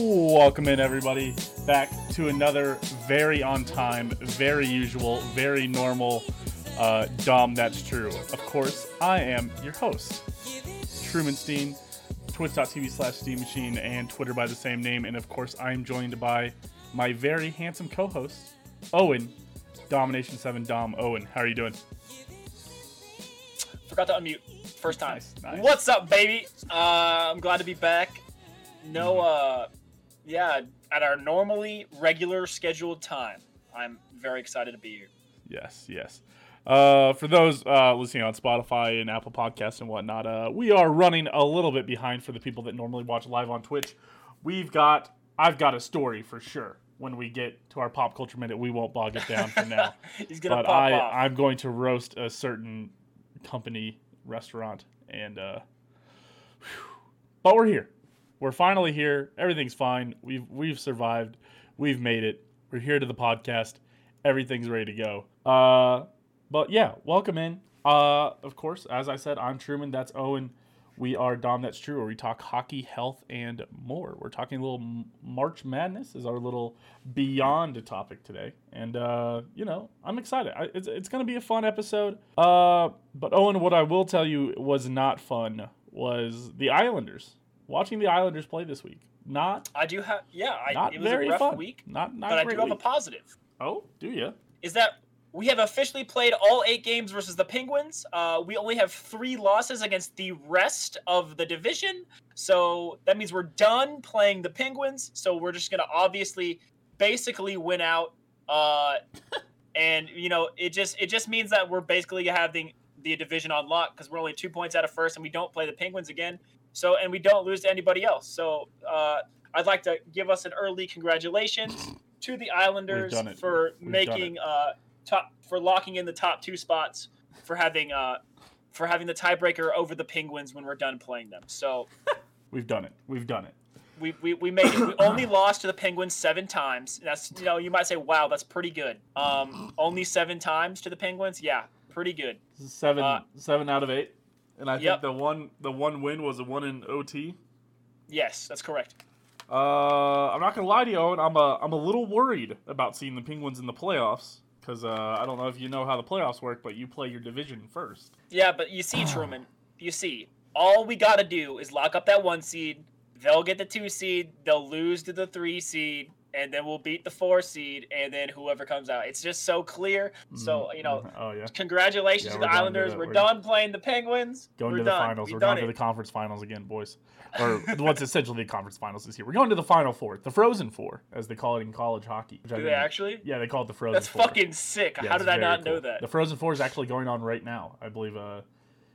Welcome in, everybody, back to another very on time, very usual, very normal uh, Dom That's True. Of course, I am your host, Truman Steen, twitch.tv slash Steen Machine, and Twitter by the same name. And of course, I am joined by my very handsome co host, Owen, Domination 7 Dom. Owen, how are you doing? Forgot to unmute. First time. Nice, nice. What's up, baby? Uh, I'm glad to be back. No, uh, yeah, at our normally regular scheduled time. I'm very excited to be here. Yes, yes. Uh, for those uh, listening on Spotify and Apple Podcasts and whatnot, uh, we are running a little bit behind for the people that normally watch live on Twitch. We've got, I've got a story for sure. When we get to our pop culture minute, we won't bog it down for now. He's gonna but pop I, off. I'm going to roast a certain company restaurant, and uh, whew. but we're here. We're finally here. Everything's fine. We've we've survived. We've made it. We're here to the podcast. Everything's ready to go. Uh, but yeah, welcome in. Uh, of course, as I said, I'm Truman. That's Owen. We are Dom. That's true. Where we talk hockey, health, and more. We're talking a little March Madness is our little beyond topic today, and uh, you know I'm excited. I, it's it's gonna be a fun episode. Uh, but Owen, what I will tell you was not fun was the Islanders. Watching the Islanders play this week, not I do have, yeah, I, not it was very a rough fun. week, Not not but I do have a positive. Oh, do you? Is that we have officially played all eight games versus the Penguins. Uh, we only have three losses against the rest of the division. So that means we're done playing the Penguins. So we're just going to obviously basically win out. Uh, and, you know, it just it just means that we're basically having the division on lock because we're only two points out of first and we don't play the Penguins again. So, and we don't lose to anybody else. So uh, I'd like to give us an early congratulations to the Islanders for We've making uh, top for locking in the top two spots for having uh for having the tiebreaker over the Penguins when we're done playing them. So We've done it. We've done it. we, we, we made it. We only lost to the Penguins seven times. That's you know you might say wow that's pretty good. Um, only seven times to the Penguins. Yeah, pretty good. Seven Uh, seven out of eight. And I Yep. think the one the one win was the one in OT. Yes, that's correct. Uh, I'm not gonna lie to you, Owen. I'm a I'm a little worried about seeing the Penguins in the playoffs because uh, I don't know if you know how the playoffs work, but you play your division first. Yeah, but you see, Truman, you see, all we got to do is lock up that one seed. They'll get the two seed. They'll lose to the three seed, and then we'll beat the four seed, and then whoever comes out. It's just so clear. So you know, Oh yeah, congratulations Yeah, to the going to Islanders. the- we're, we're- done playing the Penguins. going we're to the done. finals. We're done going to the conference finals again, boys. Or what's essentially the conference finals this year. We're going to the final four, the Frozen Four, as they call it in college hockey. which I Do they actually? Yeah, they call it the Frozen That's Four. fucking sick. Yeah, How did I not know that? The Frozen Four is actually going on right now. I believe uh,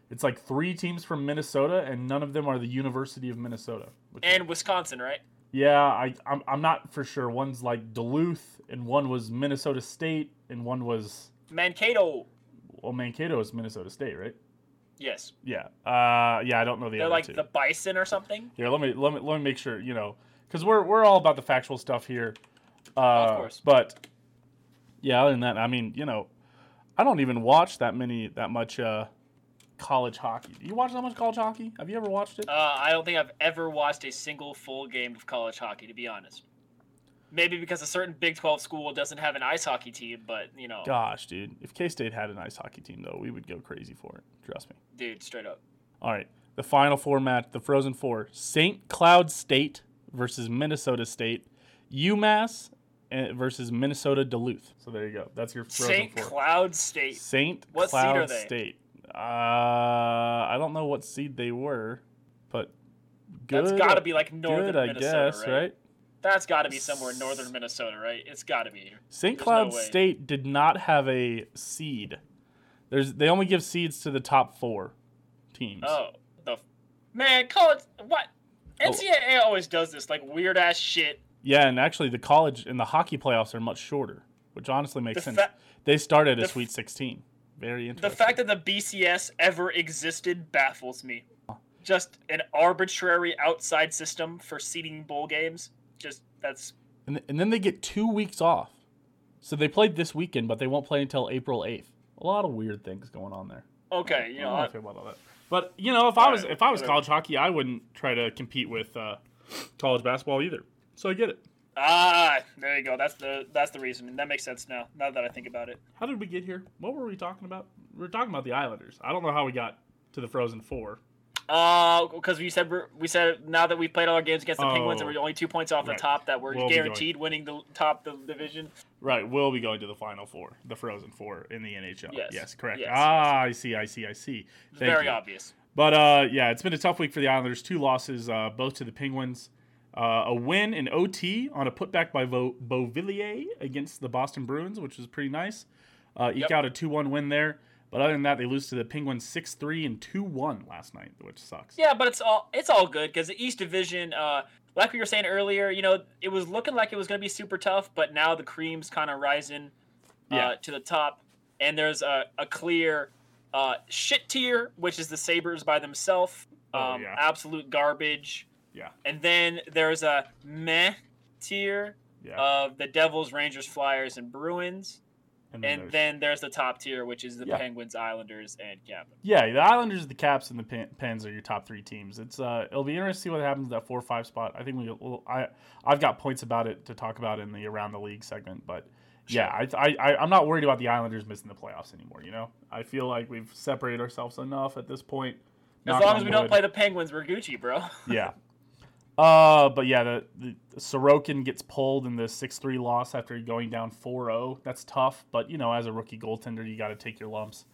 it's like three teams from Minnesota, and none of them are the University of Minnesota. And Wisconsin, right? Yeah, I I'm, I'm not for sure. One's like Duluth, and one was Minnesota State, and one was Mankato. well, Mankato is Minnesota State, right? Yes, Yeah. Uh, yeah, I don't know the they're like two. the Bison or something. Yeah. let me let me let me make sure you know, because we're we're all about the factual stuff here. Uh, Of course. But yeah, other than that, I mean, you know, I don't even watch that many that much uh, college hockey. Do you watch that much college hockey? Have you ever watched it? Uh, I don't think I've ever watched a single full game of college hockey, to be honest. Maybe because a certain Big 12 school doesn't have an ice hockey team, but, you know, Gosh, dude, if K State had an ice hockey team though, we would go crazy for it. Trust me. dude, straight up. All right, the final four match, the Frozen Four: St. Cloud State versus Minnesota State, UMass eh, versus Minnesota Duluth. So there you go. That's your Frozen St. Four. Cloud State. Saint Cloud? State. Uh, I don't know what seed they were, but good. That's got to be like northern good, I Minnesota, guess, right? right? That's got to be somewhere in northern Minnesota, right? It's got to be. St. Cloud no. State did not have a seed. There's they only give seeds to the top four teams. Oh, the man, college. What? Oh. NCAA always does this like weird ass shit. Yeah, and actually the college and the hockey playoffs are much shorter, which honestly makes The sense. fa- they started the a Sweet 16. Very The fact that the BCS ever existed baffles me. Just an arbitrary outside system for seeding bowl games. Just that's and, and then they get two weeks off. So they played this weekend, but they won't play until April 8th. A lot of weird things going on there. okay. I don't know, know I I, feel about all that. But you know, if I was Alright, if I was whatever. college hockey, I wouldn't try to compete with uh, college basketball either. So I get it. Ah, there you go. That's the that's the reason. That makes sense now. Now that I think about it. How did we get here? What were we talking about? We were talking about the Islanders. I don't know how we got to the Frozen Four. Uh, because we said we're, we said now that we played all our games against the Penguins and Oh. we're only two points off Right. the top, that we're We'll guaranteed winning the top the division. Right, we'll be going to the Final Four, the Frozen Four in the NHL. Yes. yes correct. Yes, ah, I see, I see, I see. It's Thank very you. obvious. But uh, yeah, it's been a tough week for the Islanders. Two losses, uh, both to the Penguins. Uh, a win in OT on a putback by Vo- Beauvillier against the Boston Bruins, which was pretty nice. Uh, eke Yep. out a 2 1 win there. But other than that, they lose to the Penguins 6 3 and 2 1 last night, which sucks. Yeah, but it's all it's all good because the East Division, uh, like we were saying earlier, you know, it was looking like it was going to be super tough, but now the cream's kind of rising uh, Yeah. to the top, and there's a, a clear uh, shit tier, which is the Sabres by themselves, um, Oh, yeah. absolute garbage, Yeah. and then there's a meh tier Yeah. of the Devils, Rangers, Flyers, and Bruins, and there's- then there's the top tier, which is the Yeah. Penguins, Islanders, and Capitals. Yeah, the Islanders, the Caps, and the Pen- Pens are your top three teams. It's uh, it'll be interesting to see what happens at that four or five spot. I think we, will I, I've got points about it to talk about in the around the league segment, but yeah, I, I, I, I'm not worried about the Islanders missing the playoffs anymore. You know, I feel like we've separated ourselves enough at this point. As long as we don't play the Penguins, we're Gucci, bro. yeah. Uh, but yeah, the, the Sorokin gets pulled in the six three loss after going down 4-0. That's tough, but you know, as a rookie goaltender, you got to take your lumps.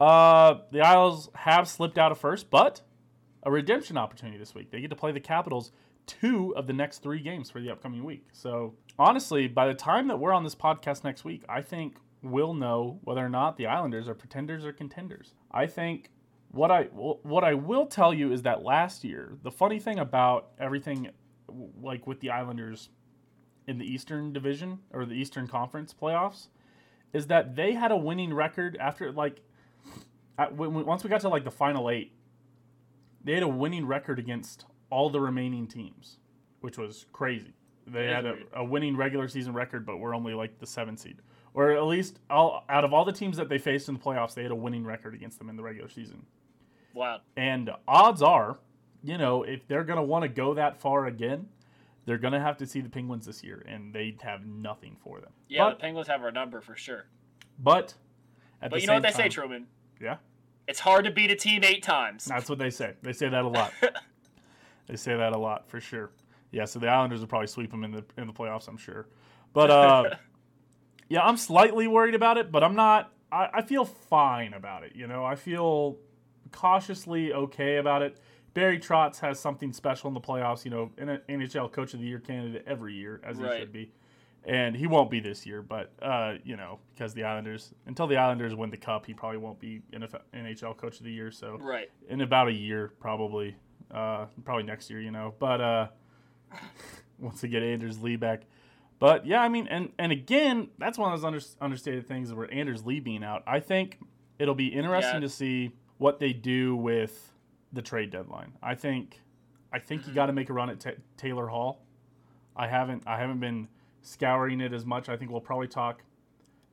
Uh, the Isles have slipped out of first, but a redemption opportunity this week. They get to play the Capitals two of the next three games for the upcoming week. So honestly, by the time that we're on this podcast next week, I think we'll know whether or not the Islanders are pretenders or contenders. I think what I what I will tell you is that last year, the funny thing about everything, like with the Islanders in the Eastern Division or the Eastern Conference playoffs, is that they had a winning record after like at, when, once we got to like the final eight, they had a winning record against all the remaining teams, which was crazy. They had a, a winning regular season record, but we're only like the seventh seed, or at least all out of all the teams that they faced in the playoffs, they had a winning record against them in the regular season. Wow. And odds are, you know, if they're going to want to go that far again, they're going to have to see the Penguins this year, and they have nothing for them. Yeah, But- the Penguins have our number for sure. But at But the you know what they say, Truman? Yeah, It's hard to beat a team eight times. that's what they say. They say that a lot. they say that a lot for sure. Yeah, so the Islanders will probably sweep them in the in the playoffs, I'm sure. But uh, yeah, I'm slightly worried about it, but I'm not. I, I feel fine about it. You know, I feel cautiously okay about it. Barry Trotz has something special in the playoffs. You know, an NHL Coach of the Year candidate every year, as he should be. And he won't be this year, but uh, you know, because the Islanders, until the Islanders win the cup, he probably won't be NFL, NHL Coach of the Year. So right. in about a year, probably, uh, probably next year, you know. But uh, once they get Anders Lee back, but yeah, I mean, and and again, that's one of those under, understated things where Anders Lee being out. I think it'll be interesting Yeah. to see what they do with the trade deadline. I think, I think you got to make a run at Ta Taylor Hall. I haven't, I haven't been scouring it as much. I think we'll probably talk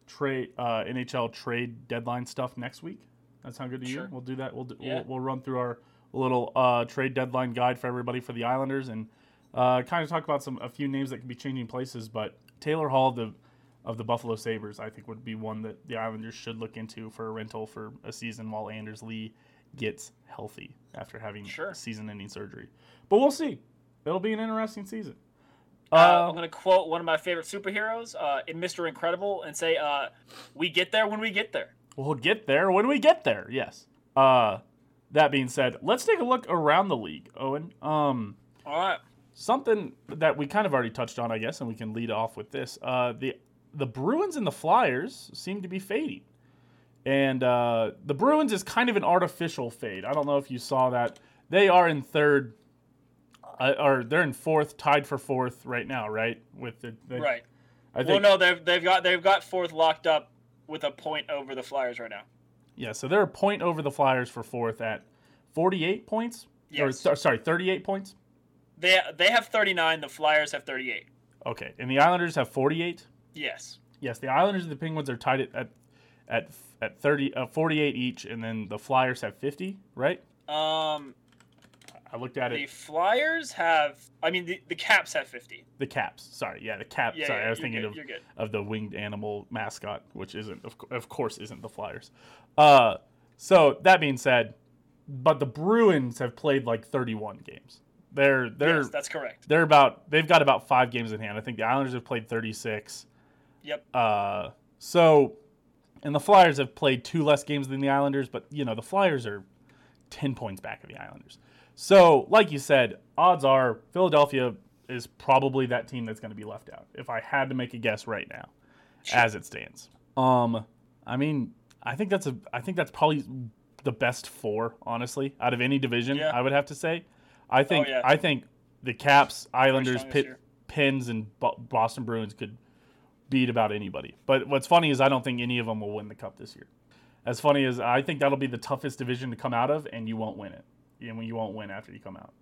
trade uh, NHL trade deadline stuff next week. That sound good to you? Sure. We'll do that. We'll, do, Yeah. we'll we'll run through our little uh, trade deadline guide for everybody for the Islanders and uh, kind of talk about some a few names that could be changing places. But Taylor Hall, the of the Buffalo Sabres, I think would be one that the Islanders should look into for a rental for a season while Anders Lee gets healthy after having Sure. season-ending surgery. But we'll see. It'll be an interesting season. Uh, Uh, I'm going to quote one of my favorite superheroes uh, in Mr. Incredible and say, uh, We get there when we get there. We'll get there when we get there. Yes. Uh, that being said, let's take a look around the league, Owen. Um, All right. something that we kind of already touched on, I guess, and we can lead off with this. Uh, the the Bruins and the Flyers seem to be fading, and uh, the Bruins is kind of an artificial fade. I don't know if you saw that. They are in third, uh, or they're in fourth, tied for fourth right now, right? With the, the Right. I Well, no, they've, they've got they've got fourth locked up with a point over the Flyers right now. yeah. So they're a point over the Flyers for fourth at forty-eight points. Or Yes. so- sorry, thirty-eight points. They they have 39. The Flyers have 38. Okay, and the Islanders have forty-eight. Yes. Yes, the Islanders and the Penguins are tied at at at, at 30 uh, 48 each and then the Flyers have 50, right? Um, I looked at The it. The Flyers have, I mean, the, the Caps have 50. The Caps. Sorry, yeah, the Caps. Yeah, sorry, yeah, I was thinking good, of of the winged animal mascot, which isn't, of, of course, isn't the Flyers. Uh, so that being said, but the Bruins have played like 31 games. They're they're yes, that's correct. they're about they've got about five games in hand. I think the Islanders have played 36. Yep. Uh, so, and the Flyers have played two less games than the Islanders, but you know the Flyers are 10 points back of the Islanders. So, like you said, odds are Philadelphia is probably that team that's going to be left out. If I had to make a guess right now, Sure. as it stands. Um, I mean, I think that's a I think that's probably the best four, honestly, out of any division. Yeah. I would have to say. I think yeah. I think the Caps, Islanders, Pit. Pins, and Bo- Boston Bruins could beat about anybody. But what's funny is I don't think any of them will win the cup this year. As funny as I think that'll be the toughest division to come out of, and you won't win it. And you won't win after you come out.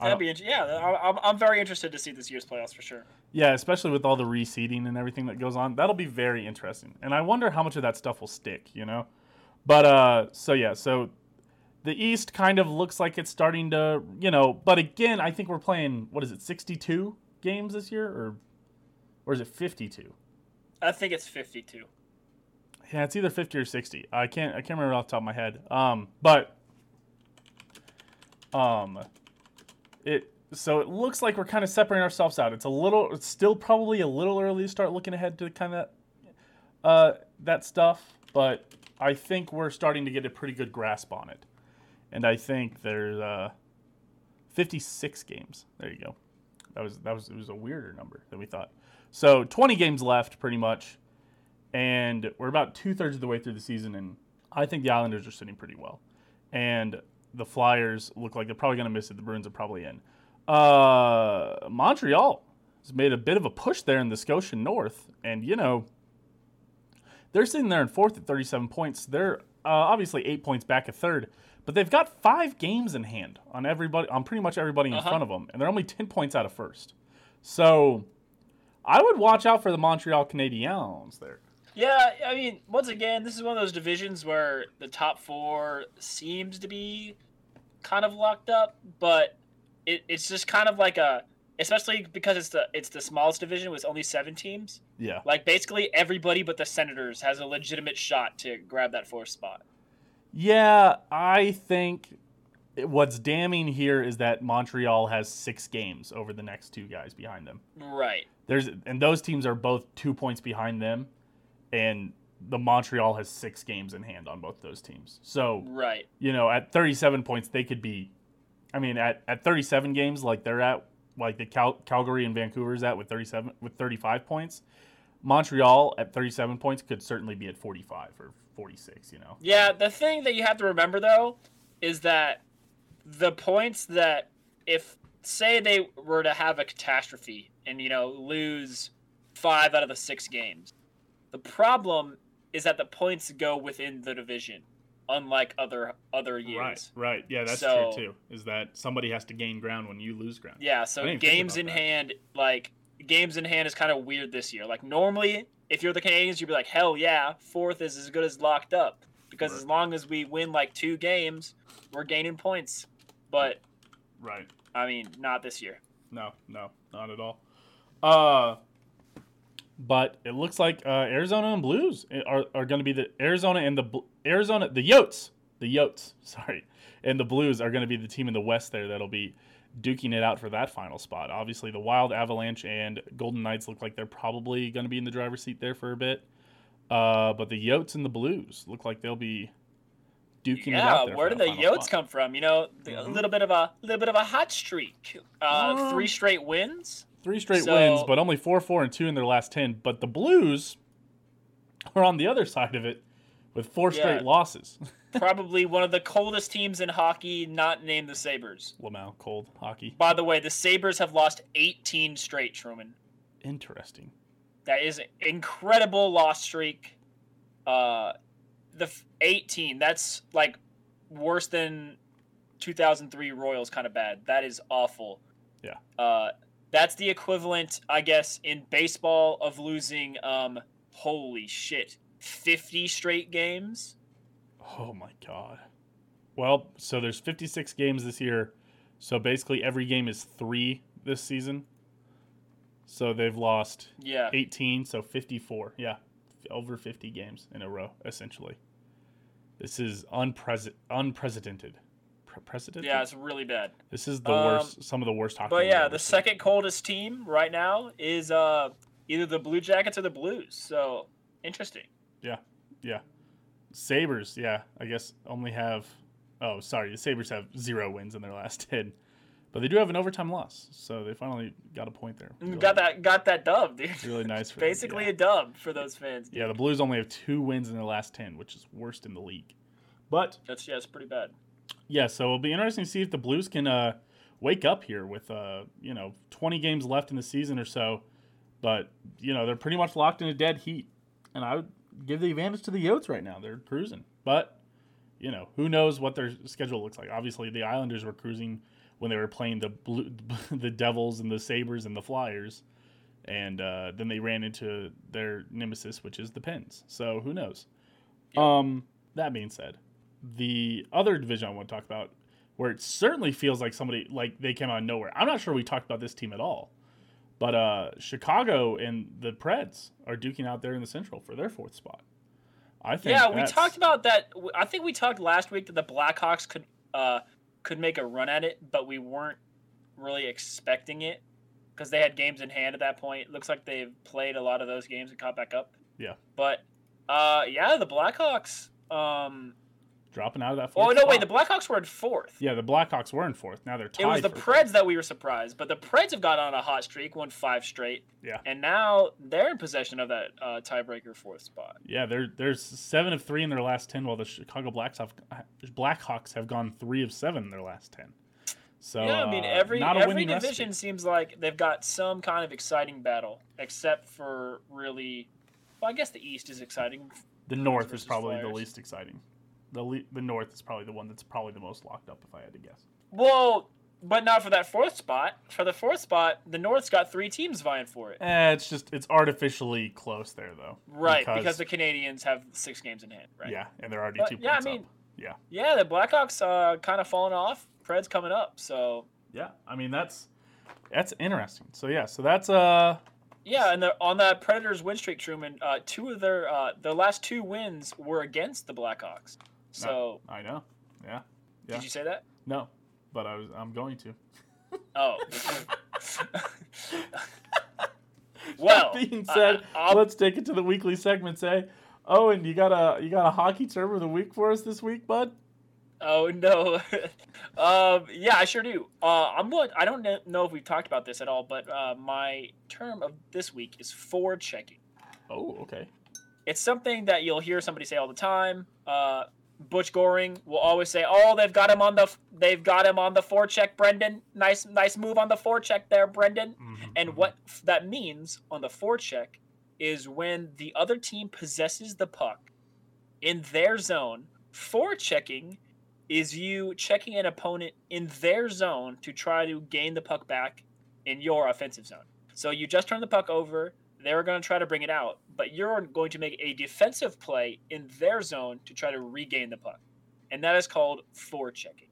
That'd be. Yeah, I'm, I'm very interested to see this year's playoffs for sure. Yeah, especially with all the reseeding and everything that goes on. That'll be very interesting. And I wonder how much of that stuff will stick, you know? But uh so yeah, so the East kind of looks like it's starting to, you know, but again, I think we're playing what is it, 62 games this year or or is it 52? I think it's 52. Yeah, it's either 50 or 60. I can't I can't remember off the top of my head. Um but um it so it looks like we're kind of separating ourselves out. It's a little it's still probably a little early to start looking ahead to kind of uh that stuff, but I think we're starting to get a pretty good grasp on it. And I think there's uh 56 games. There you go. That was that was it was a weirder number than we thought. So 20 games left pretty much and we're about two thirds of the way through the season, and I think the Islanders are sitting pretty well, and the Flyers look like they're probably going to miss it. The Bruins are probably in. Uh, Montreal has made a bit of a push there in the Scotia North, and you know they're sitting there in fourth at 37 points. They're uh, obviously eight points back at third, but they've got five games in hand on everybody, on pretty much everybody in Uh-huh. front of them, and they're only 10 points out of first. So I would watch out for the Montreal Canadiens there. Yeah, I mean, once again, this is one of those divisions where the top four seems to be kind of locked up, but it, it's just kind of like a, especially because it's the it's the smallest division with only seven teams. Yeah. Like basically everybody but the Senators has a legitimate shot to grab that fourth spot. Yeah, I think what's damning here is that Montreal has six games over the next two guys behind them. Right. There's and those teams are both two points behind them, and the Montreal has six games in hand on both those teams. So Right. you know, at 37 points, they could be. I mean, at, at 37 games, like they're at, like the Cal- Calgary and Vancouver's at with 37 with 35 points. Montreal at 37 points could certainly be at 45 or 46. You know. Yeah, the thing that you have to remember though is that the points that if say they were to have a catastrophe and you know lose 5 out of the 6 games. The problem is that the points go within the division unlike other other years. Right, right. Yeah, that's So- true too. Is that somebody has to gain ground when you lose ground. Yeah, so games in that. hand, like games in hand, is kind of weird this year. Like normally, if you're the Canadiens, you'd be like, hell yeah, fourth is as good as locked up because Right. as long as we win like two games, we're gaining points. But Right. I mean, not this year. No, no, not at all. Uh, but it looks like uh, Arizona and Blues are, are going to be the Arizona and the Arizona the Yotes the Yotes sorry and the Blues are going to be the team in the West there that'll be duking it out for that final spot. Obviously, the Wild, Avalanche, and Golden Knights look like they're probably going to be in the driver's seat there for a bit. Uh, but the Yotes and the Blues look like they'll be duking it out Yeah, where for did the Yotes come from? You know, the- a little bit of a little bit of a hot streak. Uh, Um, three straight wins. Three straight So- wins, but only four, four, and two in their last ten. But the Blues are on the other side of it with four Yeah. straight losses. Probably one of the coldest teams in hockey, not named the Sabres. Lamau, cold hockey. By the way, the Sabres have lost 18 straight, Truman. Interesting. That is an incredible loss streak. Uh, the 18. That's like worse than 2003 Royals. Kind of bad. That is awful. Yeah. Uh, that's the equivalent, I guess, in baseball of losing. Um, holy shit, 50 straight games. Oh my god. Well, so there's 56 games this year. So basically, every game is three this season. So they've lost Yeah. 18, so 54. Yeah, over 50 games in a row, essentially. This is unprece- unprecedented. Pre- precedented? Yeah, it's really bad. This is the Um, worst, some of the worst hockey. But yeah, the seen. second coldest team right now is uh either the Blue Jackets or the Blues. So interesting. Yeah, yeah. Sabres, yeah, I guess only have. Oh, sorry, the Sabres have zero wins in their last 10. But they do have an overtime loss, so they finally got a point there. Really- Got that got that dub, dude. Really nice for them, Basically yeah. a dub for those fans. Yeah, the Blues only have two wins in their last 10, which is worst in the league. But That's yeah, it's pretty bad. yeah, so it'll be interesting to see if the Blues can uh, wake up here with uh, you know 20 games left in the season or so. But you know they're pretty much locked in a dead heat, and I would give the advantage to the Yotes right now. They're cruising, but you know who knows what their schedule looks like. Obviously, the Islanders were cruising when they were playing the blue, the Devils and the Sabres and the Flyers, and uh, then they ran into their nemesis, which is the Pens. So who knows? Um, that being said, the other division I want to talk about, where it certainly feels like somebody like they came out of nowhere. I'm not sure we talked about this team at all, but uh, Chicago and the Preds are duking out there in the Central for their fourth spot. I think. Yeah, we that's- talked about that. I think we talked last week that the Blackhawks could uh could make a run at it, but we weren't really expecting it because they had games in hand at that point. It looks like they've played a lot of those games and caught back up. Yeah. But uh yeah, the Blackhawks um dropping out of that. Fourth Oh no, wait, the spot. Blackhawks were in fourth. yeah, the Blackhawks were in fourth. Now they're tied. It was the Preds that we were surprised, but the Preds have got on a hot streak, won five straight. Yeah. And now they're in possession of that uh, tiebreaker fourth spot. Yeah, they're there's seven of three in their last ten, while the Chicago Blacks have, Blackhawks have gone three of seven in their last ten. So yeah, I mean uh, every a every winning recipe. division seems like they've got some kind of exciting battle, except for really. Well, I guess the East is exciting. The North is probably the least exciting. The the North is probably the one that's probably the most locked up, if I had to guess. Well, but not for that fourth spot. For the fourth spot, the North's got three teams vying for it. Eh, it's just it's artificially close there though. Right, because, the Canadiens have six games in hand. Right. yeah, and they're already But, two yeah, I points mean- up. Yeah, Yeah, the Blackhawks uh, kind of falling off. Preds coming up. So yeah. I mean that's that's interesting. So yeah, so that's uh yeah, and the, on that Predators win streak, Truman, uh, two of their uh, their last two wins were against the Blackhawks. So I know. Yeah. yeah. did you say that? No, but I was I'm going to. Oh. well, that being said, I- let's take it to the weekly segments, eh? Oh, and you got a you got a hockey term of the week for us this week, bud? Oh no. um, yeah, I sure do. Uh, I'm going. I don't know if we've talked about this at all, but uh, my term of this week is forward checking. Oh, okay. It's something that you'll hear somebody say all the time. Uh, Butch Goring will always say, "Oh, they've got him on the they've got him on the forecheck, Brendan. Nice nice move on the forecheck there, Brendan." Mhm, And mhm. what that means on the forecheck is when the other team possesses the puck in their zone, forechecking is you checking an opponent in their zone to try to gain the puck back in your offensive zone. So you just turn the puck over, they're going to try to bring it out, but you're going to make a defensive play in their zone to try to regain the puck. And that is called forechecking.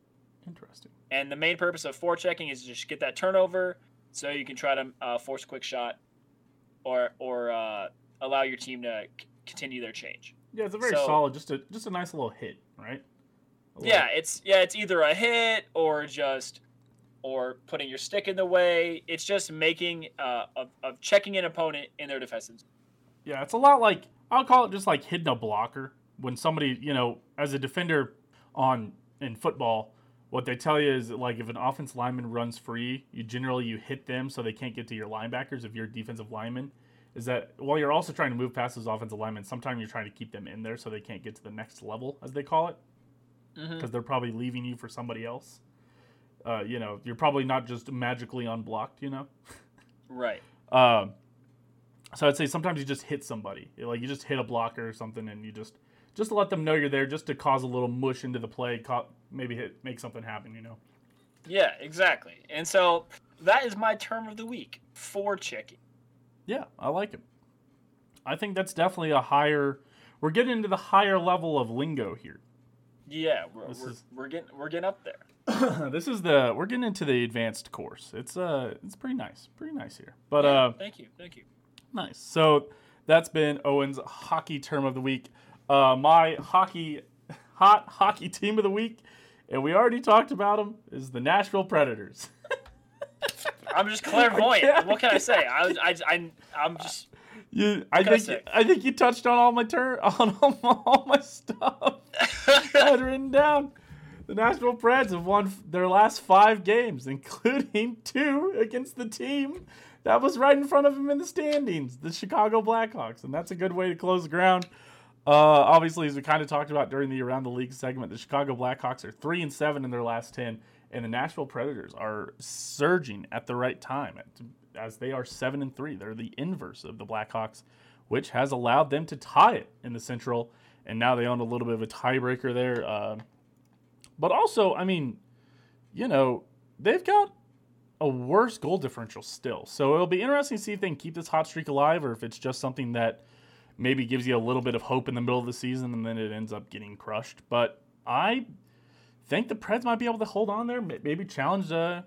Interesting. And the main purpose of forechecking is to just get that turnover so you can try to uh, force a quick shot or or uh, allow your team to c- continue their change. Yeah, it's a very So- solid, just a just a nice little hit, right? Little- Yeah, it's yeah, it's either a hit or just or putting your stick in the way. It's just making uh, of, of checking an opponent in their defensive. Yeah, it's a lot like I'll call it just like hitting a blocker when somebody, you know, as a defender on in football, what they tell you is that, like if an offense lineman runs free, you generally you hit them so they can't get to your linebackers if you're a defensive lineman. Is that while you're also trying to move past those offensive linemen, sometimes you're trying to keep them in there so they can't get to the next level, as they call it, Mhm. because they're probably leaving you for somebody else. Uh, you know, you're probably not just magically unblocked, you know. Right. Um, so I'd say sometimes you just hit somebody, like you just hit a blocker or something, and you just just to let them know you're there, just to cause a little mush into the play, ca- maybe hit make something happen, you know. Yeah, exactly. And so that is my term of the week for checking. Yeah, I like it. I think that's definitely a higher. We're getting into the higher level of lingo here. Yeah, we're, we're, is- we're getting we're getting up there. this is the we're getting into the advanced course. It's uh it's pretty nice, pretty nice here. But Yeah, uh thank you, thank you. nice. So that's been Owen's hockey term of the week. Uh my hockey hot hockey team of the week, and we already talked about them, is the Nashville Predators. I'm just clairvoyant. what can I say? I, was- I, I, I'm just. You, I think say? I think you touched on all my turn on all my, all my stuff I had written down. The Nashville Preds have won their last five games, including two against the team that was right in front of them in the standings, the Chicago Blackhawks, and that's a good way to close the ground. Uh, obviously, as we kind of talked about during the around the league segment, the Chicago Blackhawks are three and seven in their last ten, and the Nashville Predators are surging at the right time, at- as they are seven and three. They're the inverse of the Blackhawks, which has allowed them to tie it in the Central, and now they own a little bit of a tiebreaker there. Uh, but also, I mean, you know, they've got a worse goal differential still. So it'll be interesting to see if they can keep this hot streak alive or if it's just something that maybe gives you a little bit of hope in the middle of the season and then it ends up getting crushed. But I think the Preds might be able to hold on there, maybe challenge. Uh,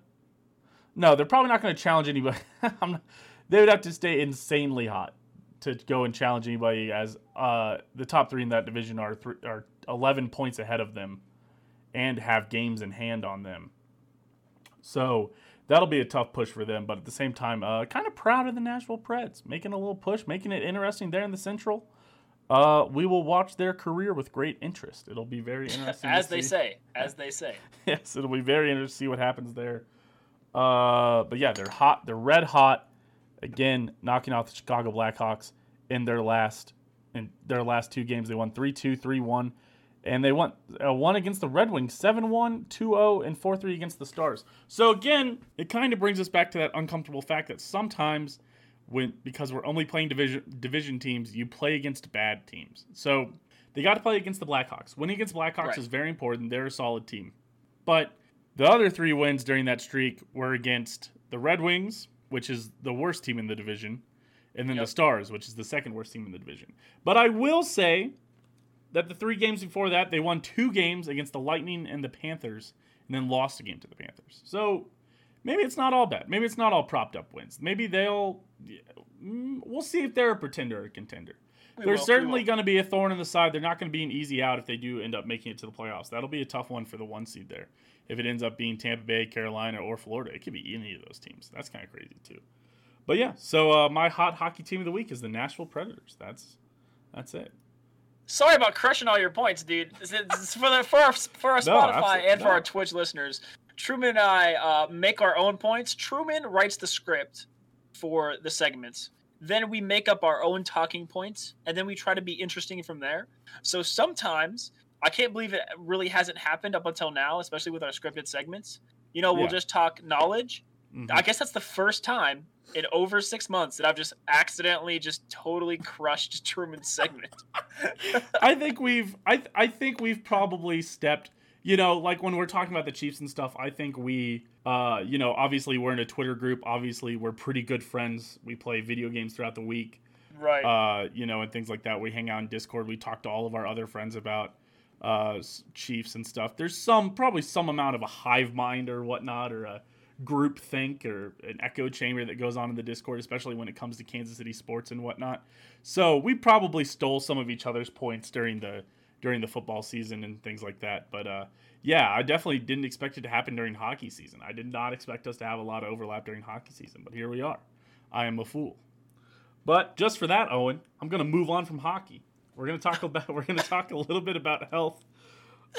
no, they're probably not going to challenge anybody. I'm not- they would have to stay insanely hot to go and challenge anybody, as uh, the top three in that division are th- are 11 points ahead of them and have games in hand on them. So that'll be a tough push for them. But at the same time, uh, kind of proud of the Nashville Preds, making a little push, making it interesting there in the Central. Uh, we will watch their career with great interest. It'll be very interesting. As they see. say, as they say. yes, it'll be very interesting to see what happens there. Uh, but yeah, they're hot. They're red hot. Again, knocking off the Chicago Blackhawks in their last in their last two games. They won 3-2, 3-1, and they won uh, one against the Red Wings, 7-1, 2-0, and 4-3 against the Stars. So again, it kind of brings us back to that uncomfortable fact that sometimes when because we're only playing division division teams, you play against bad teams. So they got to play against the Blackhawks. Winning against Blackhawks Right. is very important. They're a solid team. But the other three wins during that streak were against the Red Wings, which is the worst team in the division, and then the Stars, which is the second worst team in the division. But I will say that the three games before that, they won two games against the Lightning and the Panthers, and then lost a game to the Panthers. So maybe it's not all bad. Maybe it's not all propped up wins. Maybe they'll. mm, We'll see if they're a pretender or a contender. We They're will, certainly going to be a thorn in the side. They're not going to be an easy out if they do end up making it to the playoffs. That'll be a tough one for the one seed there. If it ends up being Tampa Bay, Carolina, or Florida, it could be any of those teams. That's kind of crazy too. But yeah, so uh, my hot hockey team of the week is the Nashville Predators. That's that's it. Sorry about crushing all your points, dude. Is- for the for our, for our No, Spotify and for not. our Twitch listeners. Truman and I uh, make our own points. Truman writes the script for the segments. Then we make up our own talking points, and then we try to be interesting from there. So sometimes I can't believe it really hasn't happened up until now, especially with our scripted segments. You know, we'll Yeah. just talk knowledge. Mhm. I guess that's the first time in over six months that I've just accidentally just totally crushed Truman's segment. I think we've I I think we've probably stepped. You know, like when we're talking about the Chiefs and stuff, I think we, uh, you know, obviously we're in a Twitter group. Obviously, we're pretty good friends. We play video games throughout the week. right. uh, you know, and things like that. We hang out in Discord. We talk to all of our other friends about uh, Chiefs and stuff. There's some probably some amount of a hive mind or whatnot, or a group think or an echo chamber that goes on in the Discord, especially when it comes to Kansas City sports and whatnot. So we probably stole some of each other's points during the during the football season and things like that. But uh, yeah, I definitely didn't expect it to happen during hockey season. I did not expect us to have a lot of overlap during hockey season, but here we are. I am a fool. But just for that, Owen, I'm going to move on from hockey. We're going to talk about we're going to talk a little bit about health.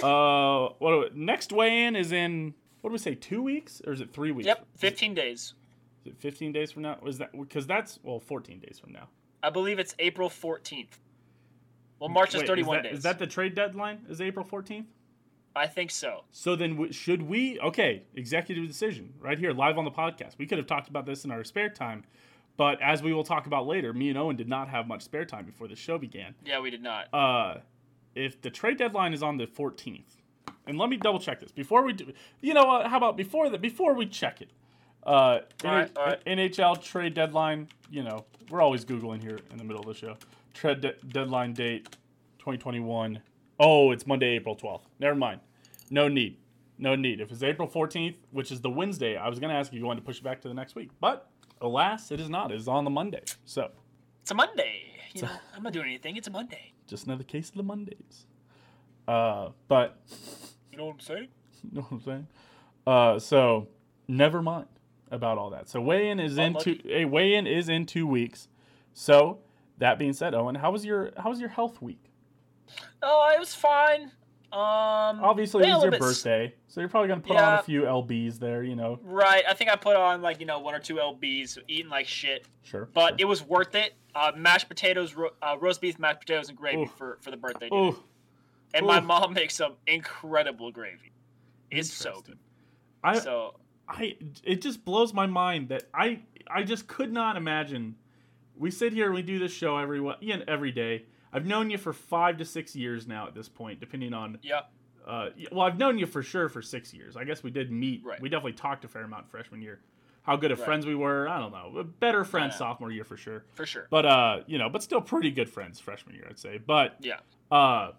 Uh, what we- next weigh in is in what do we say? Two weeks or is it three weeks? Yep, 15 days. Is it 15 days from now? Was that because that's well 14 days from now. I believe it's April 14th. Well, March is Wait, 31 that, days. Is that the trade deadline? Is April 14th? I think so. So then, w- should we? Okay, executive decision right here, live on the podcast. We could have talked about this in our spare time, but as we will talk about later, me and Owen did not have much spare time before the show began. Yeah, we did not. Uh, if the trade deadline is on the 14th, and let me double check this before we do. You know what? How about before that? Before we check it, uh, All right, NH- all right. NHL trade deadline. You know, we're always googling here in the middle of the show. Trade de- deadline date, 2021. Oh, it's Monday, April 12th. Never mind. No need. No need. If it's April 14th, which is the Wednesday, I was going to ask if you wanted to push it back to the next week. But alas, it is not. It is on the Monday. So It's a Monday. You know, I'm not doing anything. It's a Monday. just another case of the Mondays. Uh, but You know what I'm saying? you know what I'm saying? Uh, so never mind about all that. So weigh in is Well, in two. A weigh in is in two weeks. So that being said, Owen, how was your how was your health week? Oh, it was fine. Um, Obviously, it was your birthday, so you're probably gonna put on a few lbs there. You know, Right. I think I put on like you know one or two lbs, eating like shit, sure. but sure. it was worth it. Uh, mashed potatoes, ro- uh, roast beef, mashed potatoes, and gravy for for the birthday. dinner. Ooh, and my mom makes some incredible gravy. It's so good. I so I it just blows my mind that I I just could not imagine. We sit here, and we do this show every wa- yeah, every day. I've known you for five to six years now at this point, depending on. yeah, Uh, well, I've known you for sure for six years. I guess we did meet. Right. We definitely talked a fair amount freshman year. How good of Right. friends we were, I don't know. Better friends know. sophomore year for sure. for sure. But uh, you know, but still pretty good friends freshman year, I'd say. But Yeah. uh,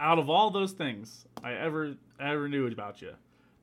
out of all those things I ever ever knew about you,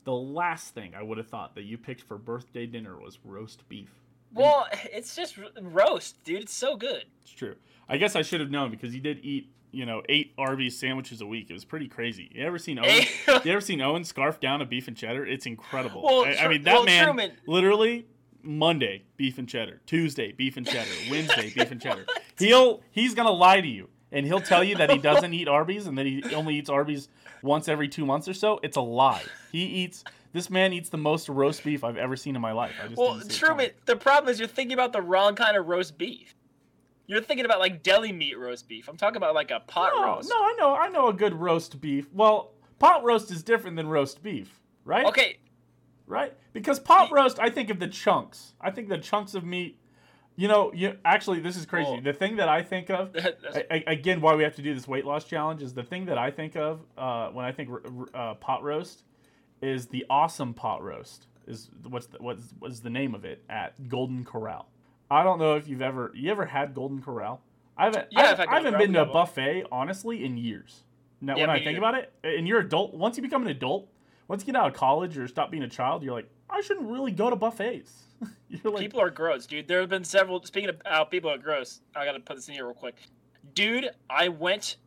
the last thing I would have thought that you picked for birthday dinner was roast beef. Well, it's just roast, dude. It's so good. It's true. I guess I should have known because he did eat, you know, eight Arby's sandwiches a week. It was pretty crazy. You ever seen Owen? you ever seen Owen scarf down a beef and cheddar? It's incredible. Well, I, I mean, that well, man Truman- literally Monday beef and cheddar, Tuesday beef and cheddar, Wednesday beef and cheddar. He'll he's gonna lie to you and he'll tell you that he doesn't eat Arby's and that he only eats Arby's once every two months or so. It's a lie. He eats. This man eats the most roast beef I've ever seen in my life. I just well, Truman, the problem is you're thinking about the wrong kind of roast beef. You're thinking about like deli meat roast beef. I'm talking about like a pot No, roast. no, I know, I know a good roast beef. Well, pot roast is different than roast beef, right? Okay, right? Because pot roast, I think of the chunks. I think the chunks of meat. You know, you actually, this is crazy. Well- the thing that I think of, a- again, why we have to do this weight loss challenge is the thing that I think of uh, when I think uh, pot roast is the awesome pot roast. Is what's the, what's what's the name of it at Golden Corral? I don't know if you've ever you ever had Golden Corral. I haven't. Yeah, I, had I haven't been to a buffet honestly in years. Now, Yeah, when I think neither. about it, and you're adult. Once you become an adult, once you get out of college or stop being a child, you're like, I shouldn't really go to buffets. you're like, people are gross, dude. There have been several. Speaking of how people are gross, I gotta put this in here real quick, dude. I went,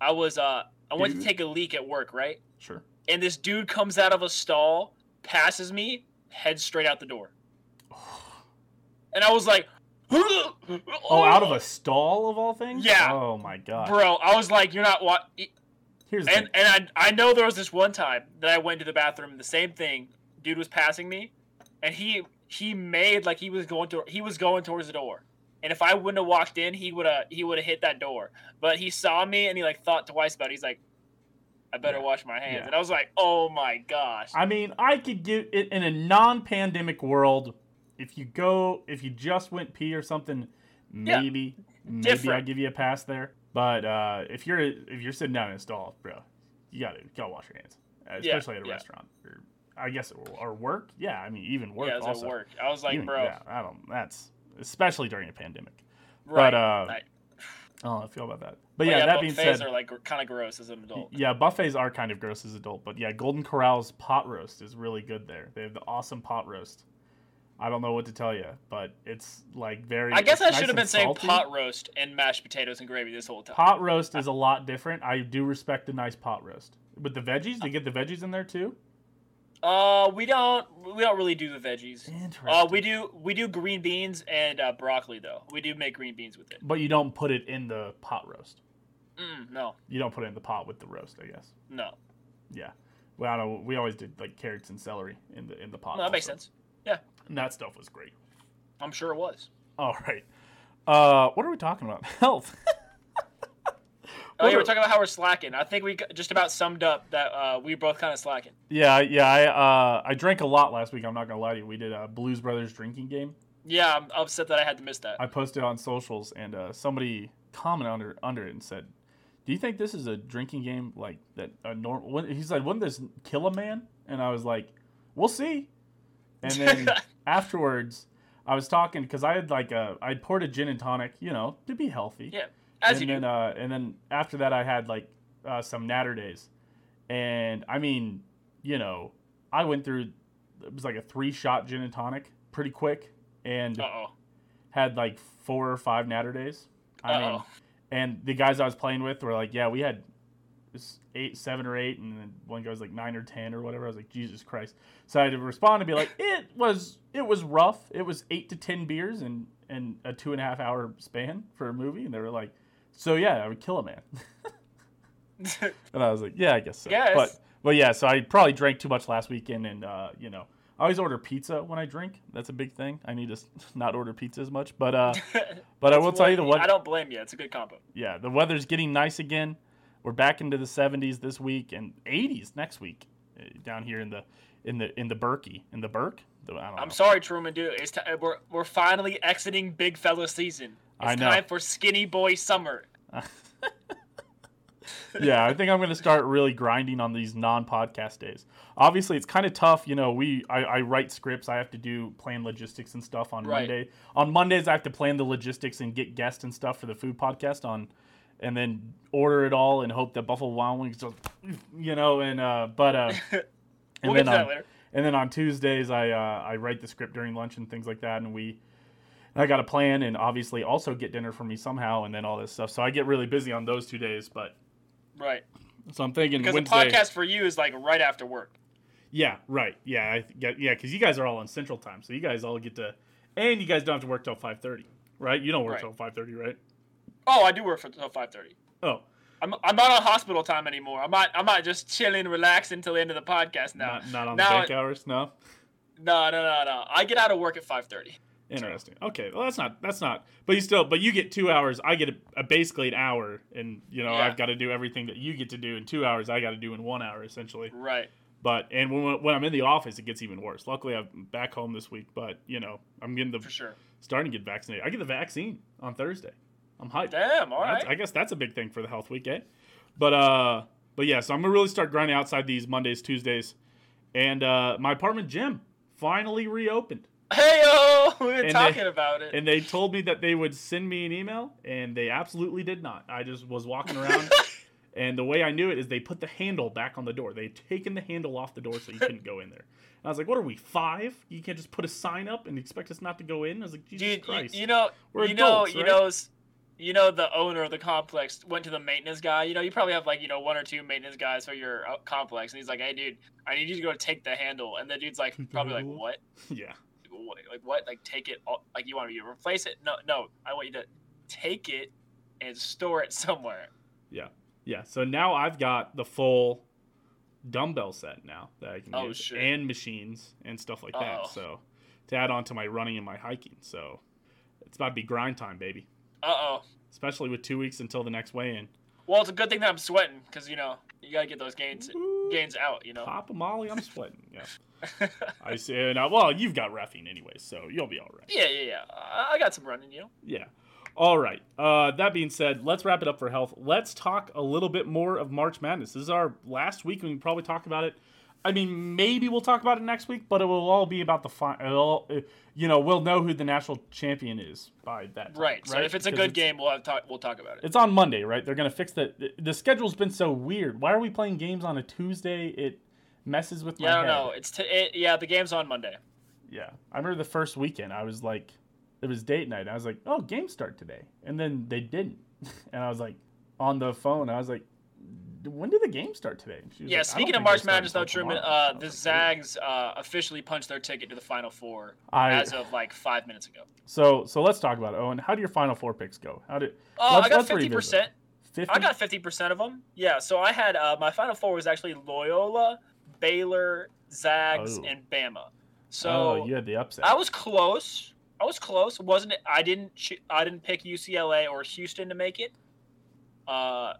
I was uh, I went Dude. to take a leak at work, right? sure. And this dude comes out of a stall, passes me, heads straight out the door, and I was like, Oh, out of a stall of all things? Yeah. Oh my god. bro. I was like, you're not what. Here's And and I I know there was this one time that I went to the bathroom. The same thing. Dude was passing me, and he he made like he was going to he was going towards the door. And if I wouldn't have walked in, he would have he would have hit that door. But he saw me and he like thought twice about it. He's like, I better Yeah. wash my hands. Yeah. And I was like, oh my gosh. I mean, I could give it in a non-pandemic world. If you go, if you just went pee or something, Yeah. maybe, maybe I'll give you a pass there. But uh, if you're if you're sitting down in a stall, bro, you gotta you gotta wash your hands, especially at a restaurant or I guess or, or work. Yeah, I mean even work yeah, also. at work. I was like, Even- bro, yeah, I don't. That's especially during a pandemic. right. But uh, I- I don't know how I feel about that. But but yeah, that being said. buffets are like kind of gross as an adult. yeah, buffets are kind of gross as an adult, but yeah, Golden Corral's pot roast is really good there. They have the awesome pot roast. I don't know what to tell you, but it's like very. I guess I nice should have been saying pot roast and mashed potatoes and gravy this whole time. Pot roast is a lot different. I do respect a nice pot roast with the veggies. They get the veggies in there too. Uh, we don't we don't really do the veggies. Interesting. Uh, we do we do green beans and uh, broccoli though. We do make green beans with it. But you don't put it in the pot roast. Mm, no, You don't put it in the pot with the roast. I guess. no, Yeah. Well, I don't. We always did like carrots and celery in the in the pot. no, that makes also. sense. And that stuff was great. I'm sure it was. All right. Uh, what are we talking about? Health. Oh, yeah, we're talking about how we're slacking. I think we just about summed up that uh, we both kind of slacking. Yeah, yeah. I uh, I drank a lot last week. I'm not gonna lie to you. We did a Blues Brothers drinking game. Yeah, I'm upset that I had to miss that. I posted on socials, and uh, somebody commented under under it and said, "Do you think this is a drinking game like that? A normal?" He said, "Wouldn't this kill a man?" And I was like, "We'll see." And then afterwards, I was talking because I had like a I'd poured a gin and tonic, you know, to be healthy. Yeah. As and you then do. uh, and then after that, I had like uh, some natter days, and I mean, you know, I went through it was like a three shot gin and tonic pretty quick, and Uh oh. had like four or five natter days. I mean, Uh-oh. and the guys I was playing with were like, yeah, we had eight, seven or eight, and then one guy was like nine or ten or whatever. I was like, Jesus Christ! So I had to respond and be like, it was it was rough. It was eight to ten beers and and a two and a half hour span for a movie, and they were like, so yeah, I would kill a man. and I was like, yeah, I guess so. Yes. But but yeah, so I probably drank too much last weekend, and uh, you know. I always order pizza when I drink. That's a big thing. I need to not order pizza as much, but uh, but I will tell you the what I don't blame you. It's a good combo. yeah, the weather's getting nice again. We're back into the 70s this week and 80s next week uh, down here in the in the in the Berkey in the Burke. The, I don't I'm know. sorry, Truman, dude. It's t- we're we're finally exiting big fella season. It's I know. time for skinny boy summer. yeah, I think I'm going to start really grinding on these non-podcast days. Obviously, it's kind of tough. You know, we I, I write scripts. I have to do plan logistics and stuff on Right. Monday. On Mondays, I have to plan the logistics and get guests and stuff for the food podcast on, and then order it all and hope that Buffalo Wild Wings, you know, and uh, but uh, and we'll then get to that on- later. And then on Tuesdays, I uh, I write the script during lunch and things like that, and we. And I got to plan and obviously also get dinner for me somehow, and then all this stuff. So I get really busy on those two days. But Right. so I'm thinking Because Wednesday. the podcast for you is like right after work. Yeah, right. Yeah, I get yeah, because you guys are all on Central Time, so you guys all get to, and you guys don't have to work till five thirty, right? You don't work Right. till five thirty, right? Oh, I do work for till five thirty. Oh, I'm, I'm not on hospital time anymore. I'm not I'm not just chilling, relaxing until the end of the podcast now. not not on now the bank hours. No, No, no, no, no. I get out of work at five thirty. Interesting. Okay, well that's not that's not. But you still, but you get two hours. I get a, a basically an hour, and you know Yeah. I've got to do everything that you get to do in two hours. I got to do in one hour essentially. Right. But and when when I'm in the office, it gets even worse. Luckily, I'm back home this week, but you know I'm getting the For sure. starting to get vaccinated. I get the vaccine on Thursday. I'm hyped. Damn. All That's- I guess that's a big thing for the health week, eh? But uh, but yeah, so I'm gonna really start grinding outside these Mondays, Tuesdays, and uh, my apartment gym finally reopened, Hey yo, we were And they- talking about it. and they told me that they would send me an email, and they absolutely did not. I just was walking around, and the way I knew it is they put the handle back on the door. They'd taken the handle off the door so you couldn't go in there. And I was like, "What are we five? You can't just put a sign up and expect us not to go in?" I was like, "Jesus you, Christ!" you know, We're you know, adults, you right? know, you know, the owner of the complex went to the maintenance guy. You know, you probably have like you know one or two maintenance guys for your uh, complex, and he's like, "Hey, dude, I need you to go take the handle." And the dude's like, probably like, "What? yeah, What- Like what? Like take it? All, like you want me to replace it? No, no, I want you to take it and store it somewhere." Yeah, yeah. so now I've got the full dumbbell set now that I can Oh, use shit. and machines and stuff like that. Uh-oh. So to add on to my running and my hiking. So it's about to be grind time, baby. Uh oh. Especially with two weeks until the next weigh in. Well, it's a good thing that I'm sweating because you know you gotta get those gains gains out. You know. Pop a molly, I'm sweating. Yeah. I see. Now, well, you've got roughing anyway, so you'll be all right. yeah, yeah, yeah. I, got some running. You know. Yeah. All right. Uh, that being said, let's wrap it up for health. Let's talk a little bit more of March Madness. This is our last week, and we can probably talk about it. I mean, maybe we'll talk about it next week, but it will all be about the final. You know, we'll know who the national champion is by that time. Right. So if it's a good game, we'll have talk. We'll talk about it. it's on Monday, right? They're gonna fix the the schedule's been so weird. Why are we playing games on a Tuesday? It messes with my Yeah, I don't head. know. It's t- it, yeah. The game's on Monday. Yeah, I remember the first weekend. I was like, it was date night. I was like, oh, games start today, and then they didn't, and I was like, on the phone. I was like, when did the game start today? And she was Yeah. like, speaking of March Madness, though, Truman, uh, the Zags uh, officially punched their ticket to the Final Four I as of like five minutes ago. so so let's talk about it. Owen. How do your final four picks go? How did Oh, Let's- I got fifty percent. I got fifty percent of them. Yeah. So I had uh, my Final Four was actually Loyola, Baylor, Zags, Oh. and Bama. So oh, you had the upset. I was close. I was close. wasn't it? I didn't. I didn't pick UCLA or Houston to make it. Uh,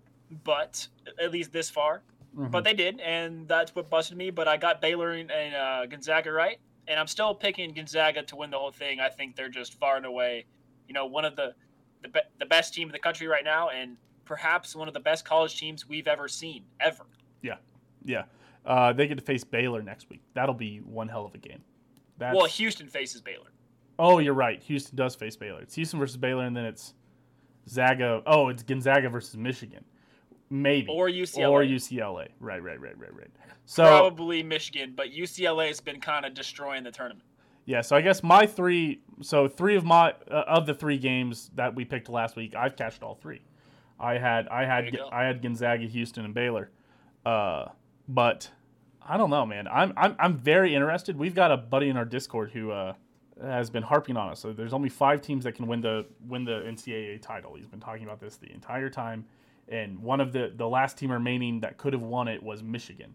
but at least this far. Mhm. But they did, and that's what busted me. But I got Baylor and, and uh, Gonzaga right, and I'm still picking Gonzaga to win the whole thing. I think they're just far and away, you know, one of the the, be- the best team in the country right now, and perhaps one of the best college teams we've ever seen ever. Yeah, yeah, uh, they get to face Baylor next week. That'll be one hell of a game. That's, Well, Houston faces Baylor. oh, you're right. Houston does face Baylor. It's Houston versus Baylor, and then it's Zaga. Oh, it's Gonzaga versus Michigan, maybe Or UCLA. or UCLA. Right, right, right, right, right. So Probably Michigan, but UCLA has been kind of destroying the tournament. yeah, so I guess my three. So three of my uh, of the three games that we picked last week, I've cashed all three. I had I had. I had Gonzaga, Houston, and Baylor. Uh, but I don't know, man. I'm I'm I'm very interested. We've got a buddy in our Discord who uh, has been harping on us. So there's only five teams that can win the win the NCAA title. He's been talking about this the entire time. And one of the the last team remaining that could have won it was Michigan.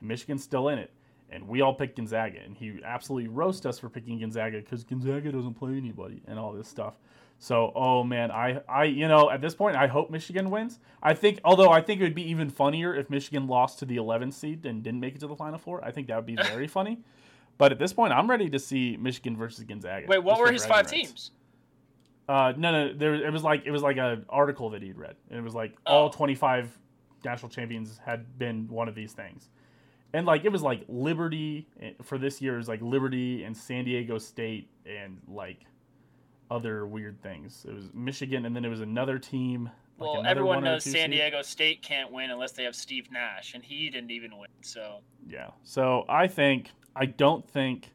And Michigan's still in it. And we all picked Gonzaga, and he absolutely roast us for picking Gonzaga because Gonzaga doesn't play anybody and all this stuff. So, oh man, I, I, you know, at this point, I hope Michigan wins. I think, although I think it would be even funnier if Michigan lost to the 11th seed and didn't make it to the Final Four. I think that would be very funny. But at this point, I'm ready to see Michigan versus Gonzaga. Wait, what were his five rights. teams? Uh, no, no, there it was like it was like an article that he'd read, and it was like all Oh. 25 national champions had been one of these things, and like it was like Liberty eh, for this year is like Liberty and San Diego State and like other weird things. It was Michigan, and then it was another team. Like Well, another everyone knows San. Diego State can't win unless they have Steve Nash, and he didn't even win. So Yeah. So I think I don't think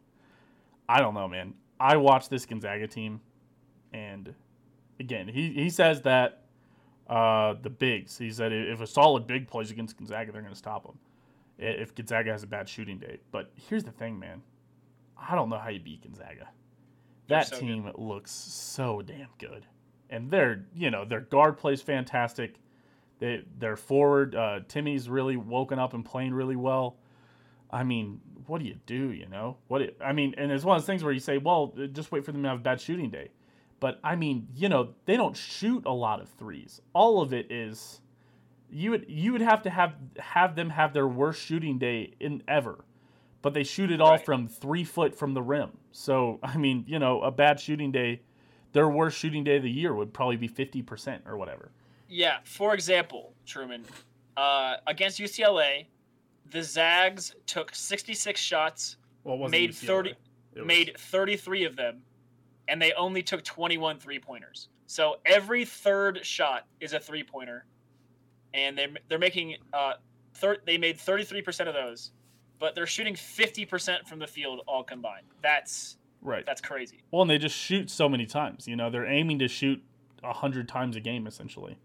I don't know, man. I watched this Gonzaga team, and again, he he says that uh, the bigs. He said if a solid big plays against Gonzaga, they're going to stop them. If Gonzaga has a bad shooting day, but here's the thing, man. I don't know how you beat Gonzaga. That so team looks so damn good, and their you know their guard plays fantastic. They their forward uh, Timme's really woken up and playing really well. I mean, what do you do? You know what? It, I mean, and it's one of those things where you say, well, just wait for them to have a bad shooting day. But I mean, you know, they don't shoot a lot of threes. All of it is you would you would have to have have them have their worst shooting day in ever. But they shoot it all Right. from three foot from the rim. So I mean, you know, a bad shooting day, their worst shooting day of the year would probably be fifty percent or whatever. yeah, for example, Truman, uh, against UCLA, the Zags took 66 shots, Well, it wasn't Made UCLA. 30 It was- made 33 of them, and they only took 21 three pointers. So every third shot is a three pointer, and they they're making uh, thir- they made 33 percent of those, but they're shooting 50 percent from the field all combined. That's right. that's crazy. Well, and they just shoot so many times. You know, they're aiming to shoot hundred times a game essentially.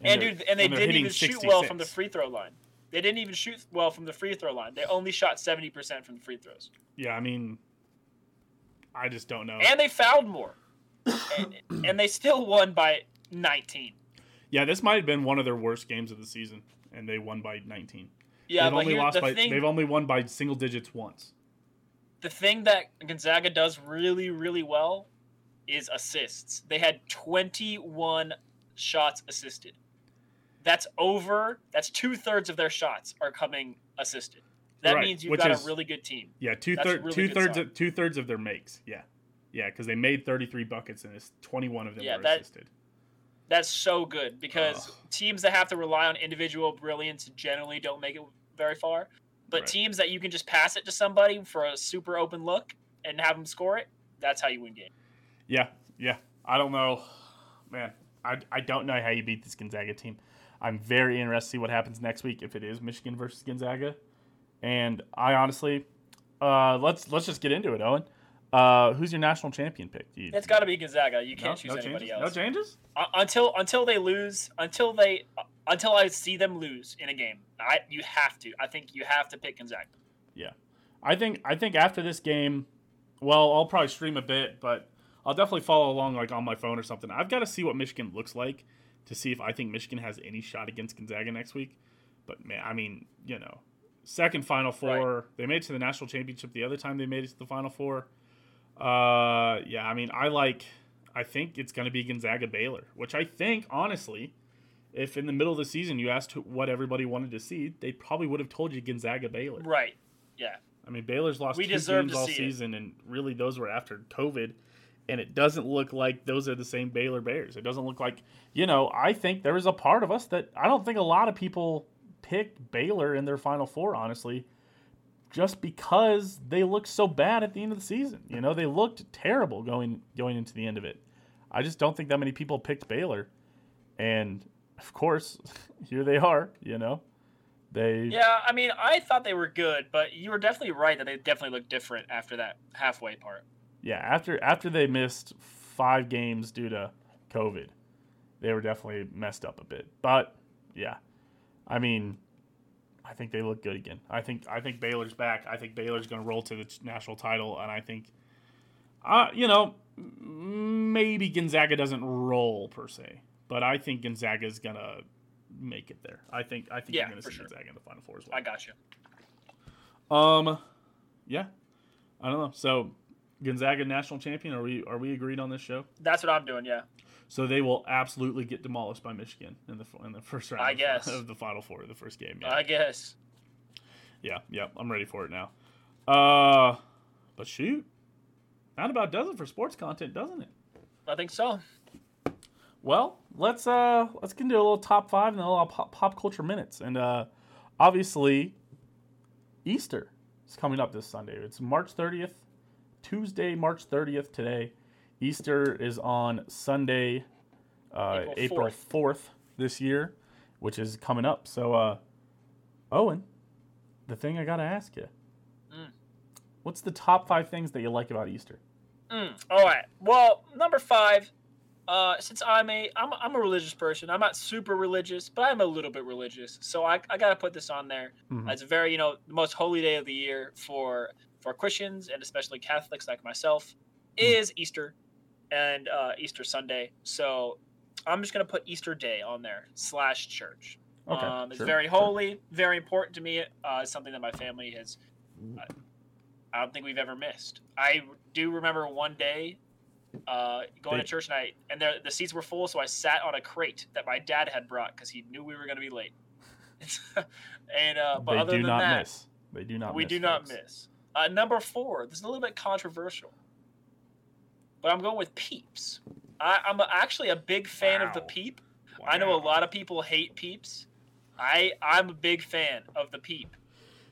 And they're- dude, and they they're didn't even shoot well from the free throw line. They didn't even shoot well from the free throw line. They only shot 70% from the free throws. Yeah, I mean, I just don't know. And they fouled more. and, and they still won by 19. yeah, this might have been one of their worst games of the season, and they won by 19. Yeah, they've only here, lost the by thing they've only won by single digits once. the thing that Gonzaga does really, really well is assists. They had 21 shots assisted. That's over. That's two thirds of their shots are coming assisted. That Right, means you've which got is- a really good team. Yeah, two thirds really two thirds, of, two thirds of their makes. Yeah, yeah, because they made 33 buckets and it's 21 of them Yeah, were that- assisted. That's so good because Ugh. teams that have to rely on individual brilliance generally don't make it very far. But Right. teams that you can just pass it to somebody for a super open look and have them score it, that's how you win games. Yeah, yeah. I don't know, man. I, I don't know how you beat this Gonzaga team. I'm very interested to see what happens next week if it is Michigan versus Gonzaga. And I honestly, uh, let's let's just get into it, Owen. Uh, who's your national champion pick? You- It's got to be Gonzaga. You can't choose no anybody changes? else. No changes? Uh, until until they lose, until they uh, until I see them lose in a game. I you have to. I think you have to pick Gonzaga. Yeah, I think I think after this game, well, I'll probably stream a bit, but I'll definitely follow along like on my phone or something. I've got to see what Michigan looks like to see if I think Michigan has any shot against Gonzaga next week. But man, I mean, you know, second Final Four. They made it to the national championship the other time they made it to the Final Four. Uh, yeah, I mean, I like. I think it's going to be Gonzaga Baylor, which I think honestly, if in the middle of the season you asked what everybody wanted to see, they probably would have told you Gonzaga Baylor. Right. Yeah. I mean, Baylor's lost We two games all see it. season, and really those were after COVID. And it doesn't look like those are the same Baylor Bears. It doesn't look like, you know, I think there is a part of us that I don't think a lot of people picked Baylor in their Final Four, honestly, just because they looked so bad at the end of the season. You know, they looked terrible going going into the end of it. I just don't think that many people picked Baylor. and of course, here they are. You know, they Yeah, I mean, I thought they were good, but you were definitely right that they definitely looked different after that halfway part. yeah after after they missed five games due to COVID, they were definitely messed up a bit. But yeah, I mean, I think they look good again. I think I think Baylor's back. I think Baylor's going to roll to the national title, and I think, uh, you know, maybe Gonzaga doesn't roll per se, but I think Gonzaga is going to make it there. I think I think Yeah, you're going to see sure. Gonzaga in the final four as well. I got you. Um, yeah, I don't know. So Gonzaga national champion. Are we are we agreed on this show? That's what I'm doing. Yeah. So they will absolutely get demolished by Michigan in the in the first round. I guess. of the final four, the first game. Yeah, I guess. yeah, yeah. I'm ready for it now. Uh, but shoot, that about does it for sports content, doesn't it? I think so. Well, let's uh let's get into a little top five and then a little pop, pop culture minutes. And uh, obviously, Easter is coming up this Sunday. It's March 30th, Tuesday, March 30th today. Easter is on Sunday, uh, April April 4th this year, which is coming up. So, uh, Owen, the thing I gotta ask you, Mm. what's the top five things that you like about Easter? Mm, all right. Well, number five. Uh, since I'm a I'm, I'm a religious person, I'm not super religious, but I'm a little bit religious. So I, I gotta put this on there. Mhm. It's a very you know the most holy day of the year for for Christians and especially Catholics like myself is Easter and uh, Easter Sunday. So I'm just gonna put Easter Day on there slash church. Okay, um, it's sure, very sure. holy, very important to me. Uh, it's something that my family has. uh, I don't think we've ever missed. I do remember one day uh, going They- to church night, and the, the seats were full, so I sat on a crate that my dad had brought because he knew we were going to be late. and uh, but they other do than not that, miss. They do not. Miss. We do not miss. Uh, number four. This is a little bit controversial, but I'm going with Peeps. I, I'm actually a big fan of the Wow. Peep. I know a lot of people hate Peeps. I I'm a big fan of the Peep.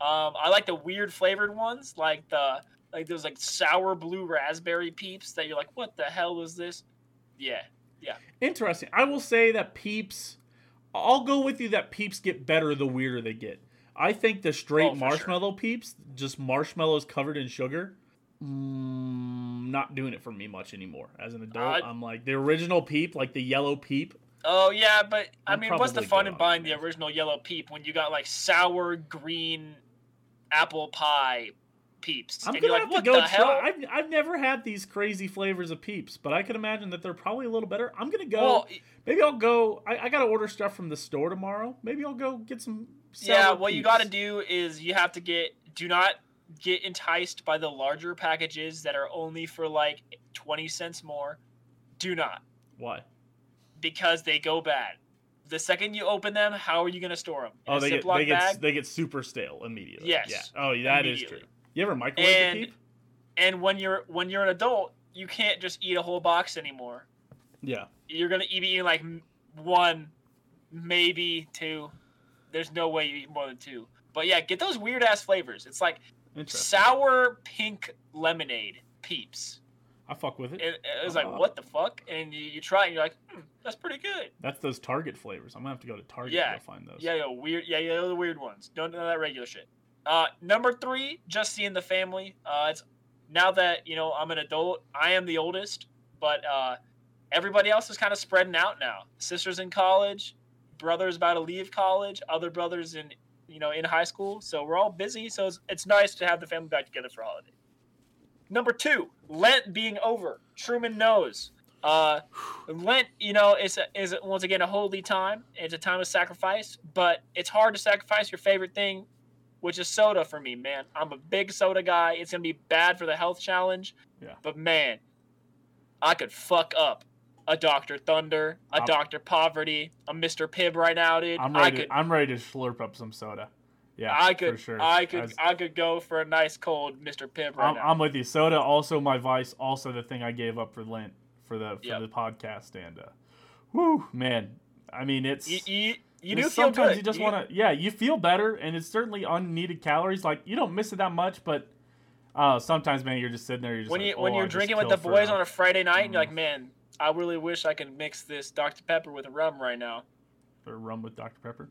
Um, I like the weird flavored ones, like the like those like sour blue raspberry Peeps that you're like, what the hell is this? Yeah, yeah. Interesting. I will say that Peeps. I'll go with you that Peeps get better the weirder they get. I think the straight Oh, for sure. marshmallow Peeps, just marshmallows covered in sugar, mm, not doing it for me much anymore. As an adult, Uh, I'm like the original Peep, like the yellow Peep. Oh yeah, but I I'm mean, what's the fun in buying the original yellow peep when you got like sour green apple pie peeps? I'm and gonna you're have like, to what go the try. hell? I've, I've never had these crazy flavors of Peeps, but I can imagine that they're probably a little better. I'm gonna go. Well, maybe I'll go. I, I gotta order stuff from the store tomorrow. Maybe I'll go get some. yeah, what you got to do is you have to get do not get enticed by the larger packages that are only for like 20 cents more. Do not Why? because they go bad. The second you open them, how are you going to store them? In Oh, they get they get they get super stale immediately. Yes, Yeah. Oh, that is true. You ever microwave And- the peep? and when you're when you're an adult, you can't just eat a whole box anymore. Yeah. you're gonna be eating like one, maybe two. There's no way you eat more than two. But yeah, get those weird ass flavors. It's like sour pink lemonade peeps. I fuck with it. It, it was like Uh-huh. what the fuck, and you, you try it and you're like, hmm, that's pretty good. That's those Target flavors. I'm gonna have to go to Target Yeah. to find those. Yeah, yeah, weird. Yeah, yeah, the weird ones. Don't know that regular shit. Uh, number three, just seeing the family. Uh, it's now that you know I'm an adult. I am the oldest, but uh, everybody else is kind of spreading out now. Sisters in college, brothers about to leave college, other brothers in you know in high school. So we're all busy. So it's, it's nice to have the family back together for holiday. Number two, Lent being over. Truman knows. Uh, Lent, you know, is is once again a holy time. It's a time of sacrifice, but it's hard to sacrifice your favorite thing, which is soda for me, man. I'm a big soda guy. It's gonna be bad for the health challenge. Yeah. But man, I could fuck up a Doctor Thunder, a I'm- Doctor Poverty, a Mister Pibb right now, dude. I'm I ready. could, to, I'm ready to slurp up some soda. Yeah, I could, for sure. I could, As- I could go for a nice cold Mister Pibb right I'm, now. I'm with you. Soda, also my vice, also the thing I gave up for Lent for the for Yep. the podcast, and uh, whoo, man. I mean, it's you, you, you do feel sometimes you just want to yeah you feel better and it's certainly unneeded calories like you don't miss it that much but uh sometimes man you're just sitting there you're just when like, you when "Oh, you're I drinking with the boys a-" on a Friday night, and you're like, Mm. man, I really wish I could mix this Dr Pepper with rum right now. Or rum with Dr Pepper.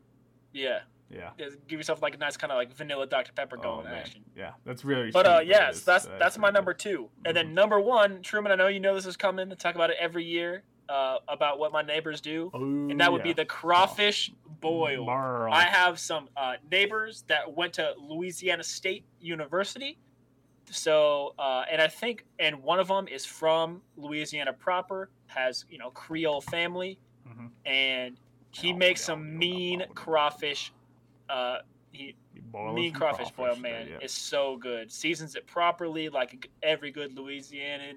Yeah, Yeah. Give yourself like a nice kind of like vanilla Dr Pepper Oh, going man. action. Yeah, that's really. But uh, yes, is- that's that that's my number two, and Mhm. then number one, Truman. I know you know this is coming. I talk about it every year uh, about what my neighbors do, Oh, and that would be the crawfish boil. Marl. I have some uh, neighbors that went to Louisiana State University. So, uh, and I think, and one of them is from Louisiana proper, has you know Creole family, Mhm. and he Oh, makes yeah, some mean yeah, yeah. crawfish. Uh, he boil mean some crawfish, boil, yeah, man, yeah. is so good. Seasons it properly, like every good Louisianan.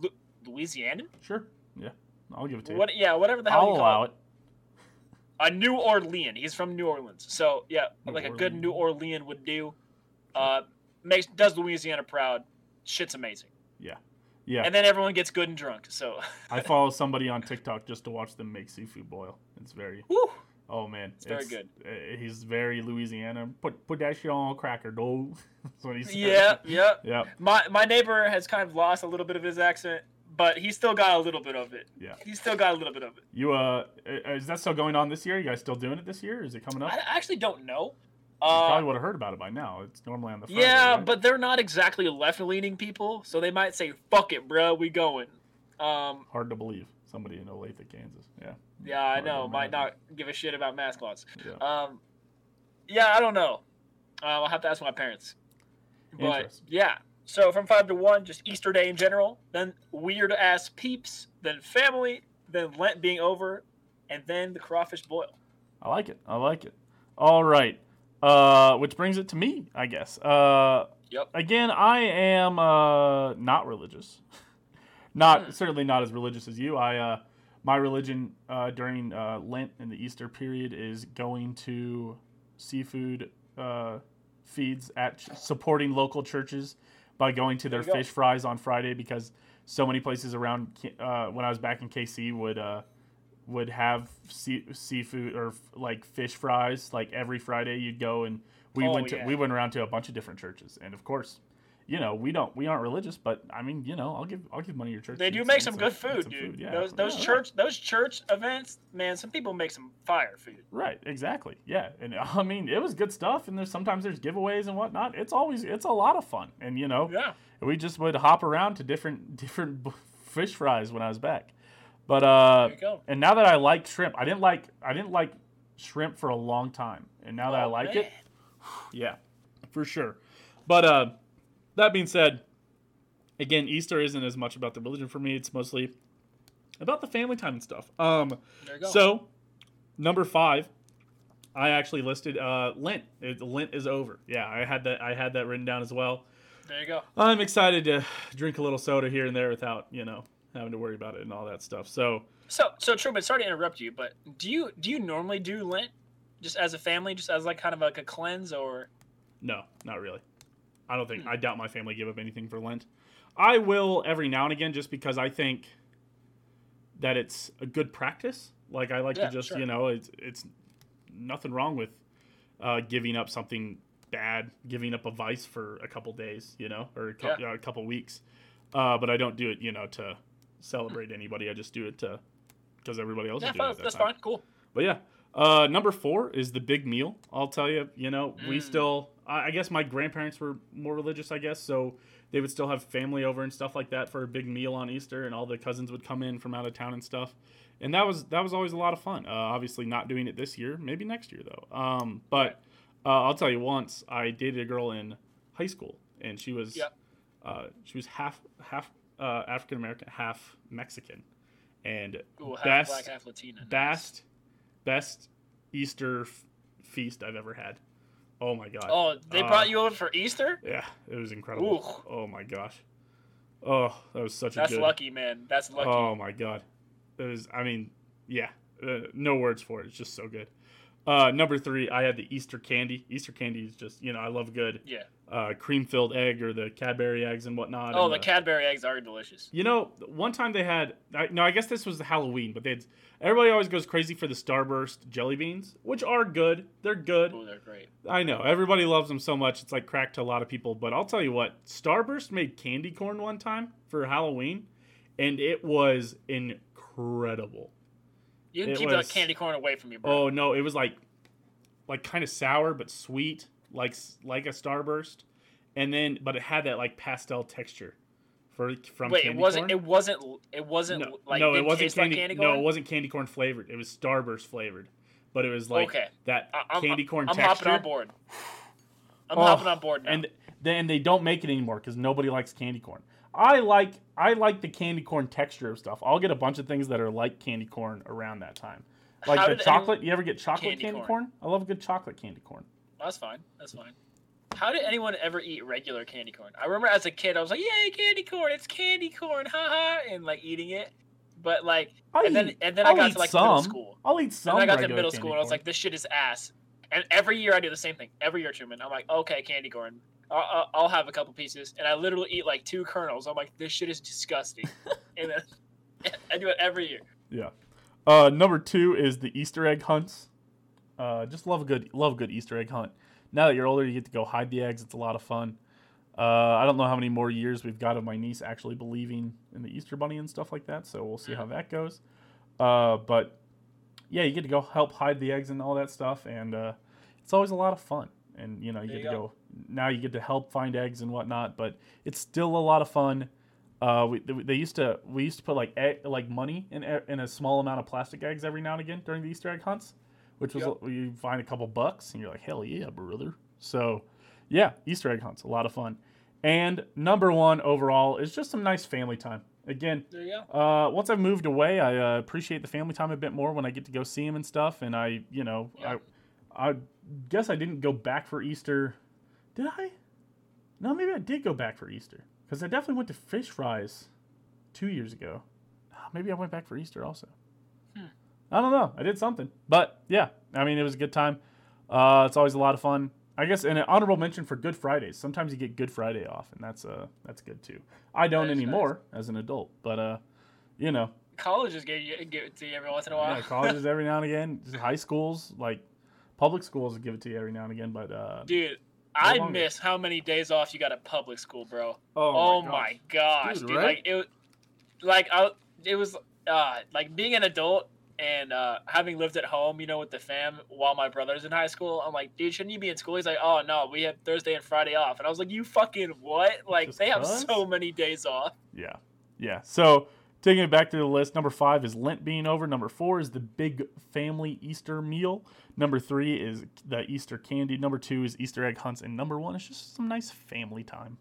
Lu- Louisianan? Sure. Yeah, I'll give it to you. What? Yeah, whatever the hell I'll you allow call it. a New Orleans. He's from New Orleans, so yeah, New like a good New Orleans. Orleans would do. Uh, makes does Louisiana proud. Shit's amazing, Yeah, yeah. and then everyone gets good and drunk. So, I follow somebody on TikTok just to watch them make seafood boil. It's very. Woo. Oh man, It's very good. uh, he's very Louisiana. Put put that shit on cracker, dough. That's what he said. yeah, yeah. Yeah. My my neighbor has kind of lost a little bit of his accent, but he still got a little bit of it. Yeah. He still got a little bit of it. You uh, is that still going on this year? You guys still doing it this year? Is it coming up? I actually don't know. Uh, probably would have heard about it by now. It's normally on the Friday, yeah, right? but they're not exactly left leaning people, so they might say, "Fuck it, bro, we going." Um, hard to believe somebody in Olathe, Kansas. Yeah. yeah, I Hard know, might not give a shit about mascots. Yeah. Um, yeah, I don't know. Uh, I'll have to ask my parents. But yeah, so from five to one, just Easter Day in general, then weird ass peeps, then family, then Lent being over, and then the crawfish boil. I like it. I like it. All right. Uh, which brings it to me, I guess. Uh, Yep. Again, I am uh, not religious. not Hmm. certainly not as religious as you. I uh, my religion uh, during uh, Lent and the Easter period is going to seafood uh, feeds at ch- supporting local churches by going to their you go. fish fries on Friday because so many places around uh, when I was back in KC would uh, would have sea- seafood or f- like fish fries like every Friday you'd go and we Oh, went to yeah. we went around to a bunch of different churches and of course you know we don't we aren't religious but I mean you know I'll give I'll give money to your church They do make eat some good food, some dude. yeah. Those those Yeah, yeah. church those church events, man. Some people make some fire food. Right, exactly. Yeah, and I mean it was good stuff. And there's sometimes there's giveaways and whatnot. It's always it's a lot of fun. And you know Yeah. we just would hop around to different different fish fries when I was back. But uh, There you go. and now that I like shrimp, I didn't like I didn't like shrimp for a long time, and now that I Oh, like man. it, yeah, for sure. But uh, that being said, again, Easter isn't as much about the religion for me. It's mostly about the family time and stuff. Um, There you go. so, number five, I actually listed uh, Lent. It, Lent is over. Yeah, I had that. I had that written down as well. there you go. I'm excited to drink a little soda here and there without you know having to worry about it and all that stuff. So, So so Truman, sorry to interrupt you, but do you do you normally do Lent just as a family, just as like kind of like a cleanse, or no, not really. I don't think. I doubt my family give up anything for Lent. I will every now and again, just because I think that it's a good practice. Like I like Yeah, to just sure. you know it's it's nothing wrong with uh, giving up something bad, giving up a vice for a couple days, you know, or a, Yeah. uh, a couple weeks. Uh, but I don't do it, you know, to celebrate anybody. I just do it to because everybody else yeah, is doing fine, it. that that's time. fine, cool. But yeah, uh, number four is the big meal. I'll tell you, you know, we Mm. still, I guess my grandparents were more religious, I guess, so they would still have family over and stuff like that for a big meal on Easter, and all the cousins would come in from out of town and stuff. And that was that was always a lot of fun. Uh, obviously, not doing it this year, maybe next year though. Um, but uh, I'll tell you, once I dated a girl in high school, and she was, Yep. uh, she was half half uh, African American, half Mexican, and Ooh, half best black, half Latina. best best Easter f- feast I've ever had. Oh my god. Oh, they Uh, brought you over for Easter? Yeah, it was incredible. Ooh. Oh my gosh. Oh, that was such That's a good. lucky, man. That's lucky. Oh my god. It was. I mean, yeah. Uh, no words for it. It's just so good. Uh, number three, I had the Easter candy. Easter candy is just you know I love good yeah. Uh, cream filled egg or the Cadbury eggs and whatnot. Oh, and the Cadbury eggs are delicious. You know, one time they had I, no, I guess this was Halloween, but they had everybody always goes crazy for the Starburst jelly beans, which are good. They're good. Oh, they're great. I know everybody loves them so much. It's like crack to a lot of people. But I'll tell you what, Starburst made candy corn one time for Halloween, and it was incredible. You can It keep was- that candy corn away from me, bro. Oh no, it was like like kind of sour but sweet, like like a starburst, and then but it had that like pastel texture for from Wait, it wasn't. It wasn't. It wasn't no, like. no, it wasn't candy. Like candy no, it wasn't candy corn flavored. It was starburst flavored, but it was like Okay. that I'm, candy corn I'm texture. hopping on board. I'm Oh, hopping on board now. and then they don't make it anymore because nobody likes candy corn. I like I like the candy corn texture of stuff. I'll get a bunch of things that are like candy corn around that time, like How the chocolate. You ever get chocolate Candy candy, corn. corn? I love a good chocolate candy corn. That's fine. That's fine. How did anyone ever eat regular candy corn? I remember as a kid, I was like, "Yay, candy corn! It's candy corn, haha!" and like eating it. But like, I'll and then eat- and then I'll I got to like some. middle school. I'll eat some. And then I got to middle school, and I was like, "This shit is ass." And every year I do the same thing. Every year, Truman, I'm like, "Okay, candy corn. I'll, I'll, I'll have a couple pieces," and I literally eat like two kernels. I'm like, "This shit is disgusting," and then I do it every year. Yeah. Uh, number two is the Easter egg hunts. Uh, just love a good love a good Easter egg hunt. Now that you're older, you get to go hide the eggs. It's a lot of fun. Uh, I don't know how many more years we've got of my niece actually believing in the Easter Bunny and stuff like that. So we'll see how that goes. Uh, but yeah, you get to go help hide the eggs and all that stuff, and uh, it's always a lot of fun. And you know, you There get you to go. go now. You get to help find eggs and whatnot, but it's still a lot of fun. Uh, we they used to we used to put like egg, like money in in a small amount of plastic eggs every now and again during the Easter egg hunts, which was Yep. you find a couple bucks and you're like hell yeah brother. So yeah, Easter egg hunts a lot of fun. And number one overall is just some nice family time. Again, There you go. uh, once I've moved away, I uh, appreciate the family time a bit more when I get to go see them and stuff. And I, you know. I, I guess I didn't go back for Easter. Did I? No, maybe I did go back for Easter because I definitely went to Fish Fries two years ago. Ah, Maybe I went back for Easter also. Hmm. I don't know. I did something, but yeah, I mean, it was a good time. Uh, it's always a lot of fun. I guess and an honorable mention for Good Fridays. Sometimes you get Good Friday off, and that's uh that's good too. I don't is nice. anymore as an adult, but uh, you know, Colleges give you give it to you every once in a while. yeah, colleges every now and again, just high schools like public schools give it to you every now and again. But uh, Dude, I longer. miss how many days off you got at public school, bro. oh, Oh, gosh. my gosh, Dude, dude! right? Like it, like I, it was uh like being an adult and uh having lived at home, you know, with the fam while my brother's in high school. I'm like, dude, shouldn't you be in school? He's like, oh no, we have Thursday and Friday off, and I was like, you fucking what? Like Just they have 'cause? so many days off. Yeah. Yeah. So taking it back to the list, number five is Lent being over. Number four is the big family Easter meal. Number three is the Easter candy. Number two is Easter egg hunts. And number one is just some nice family time.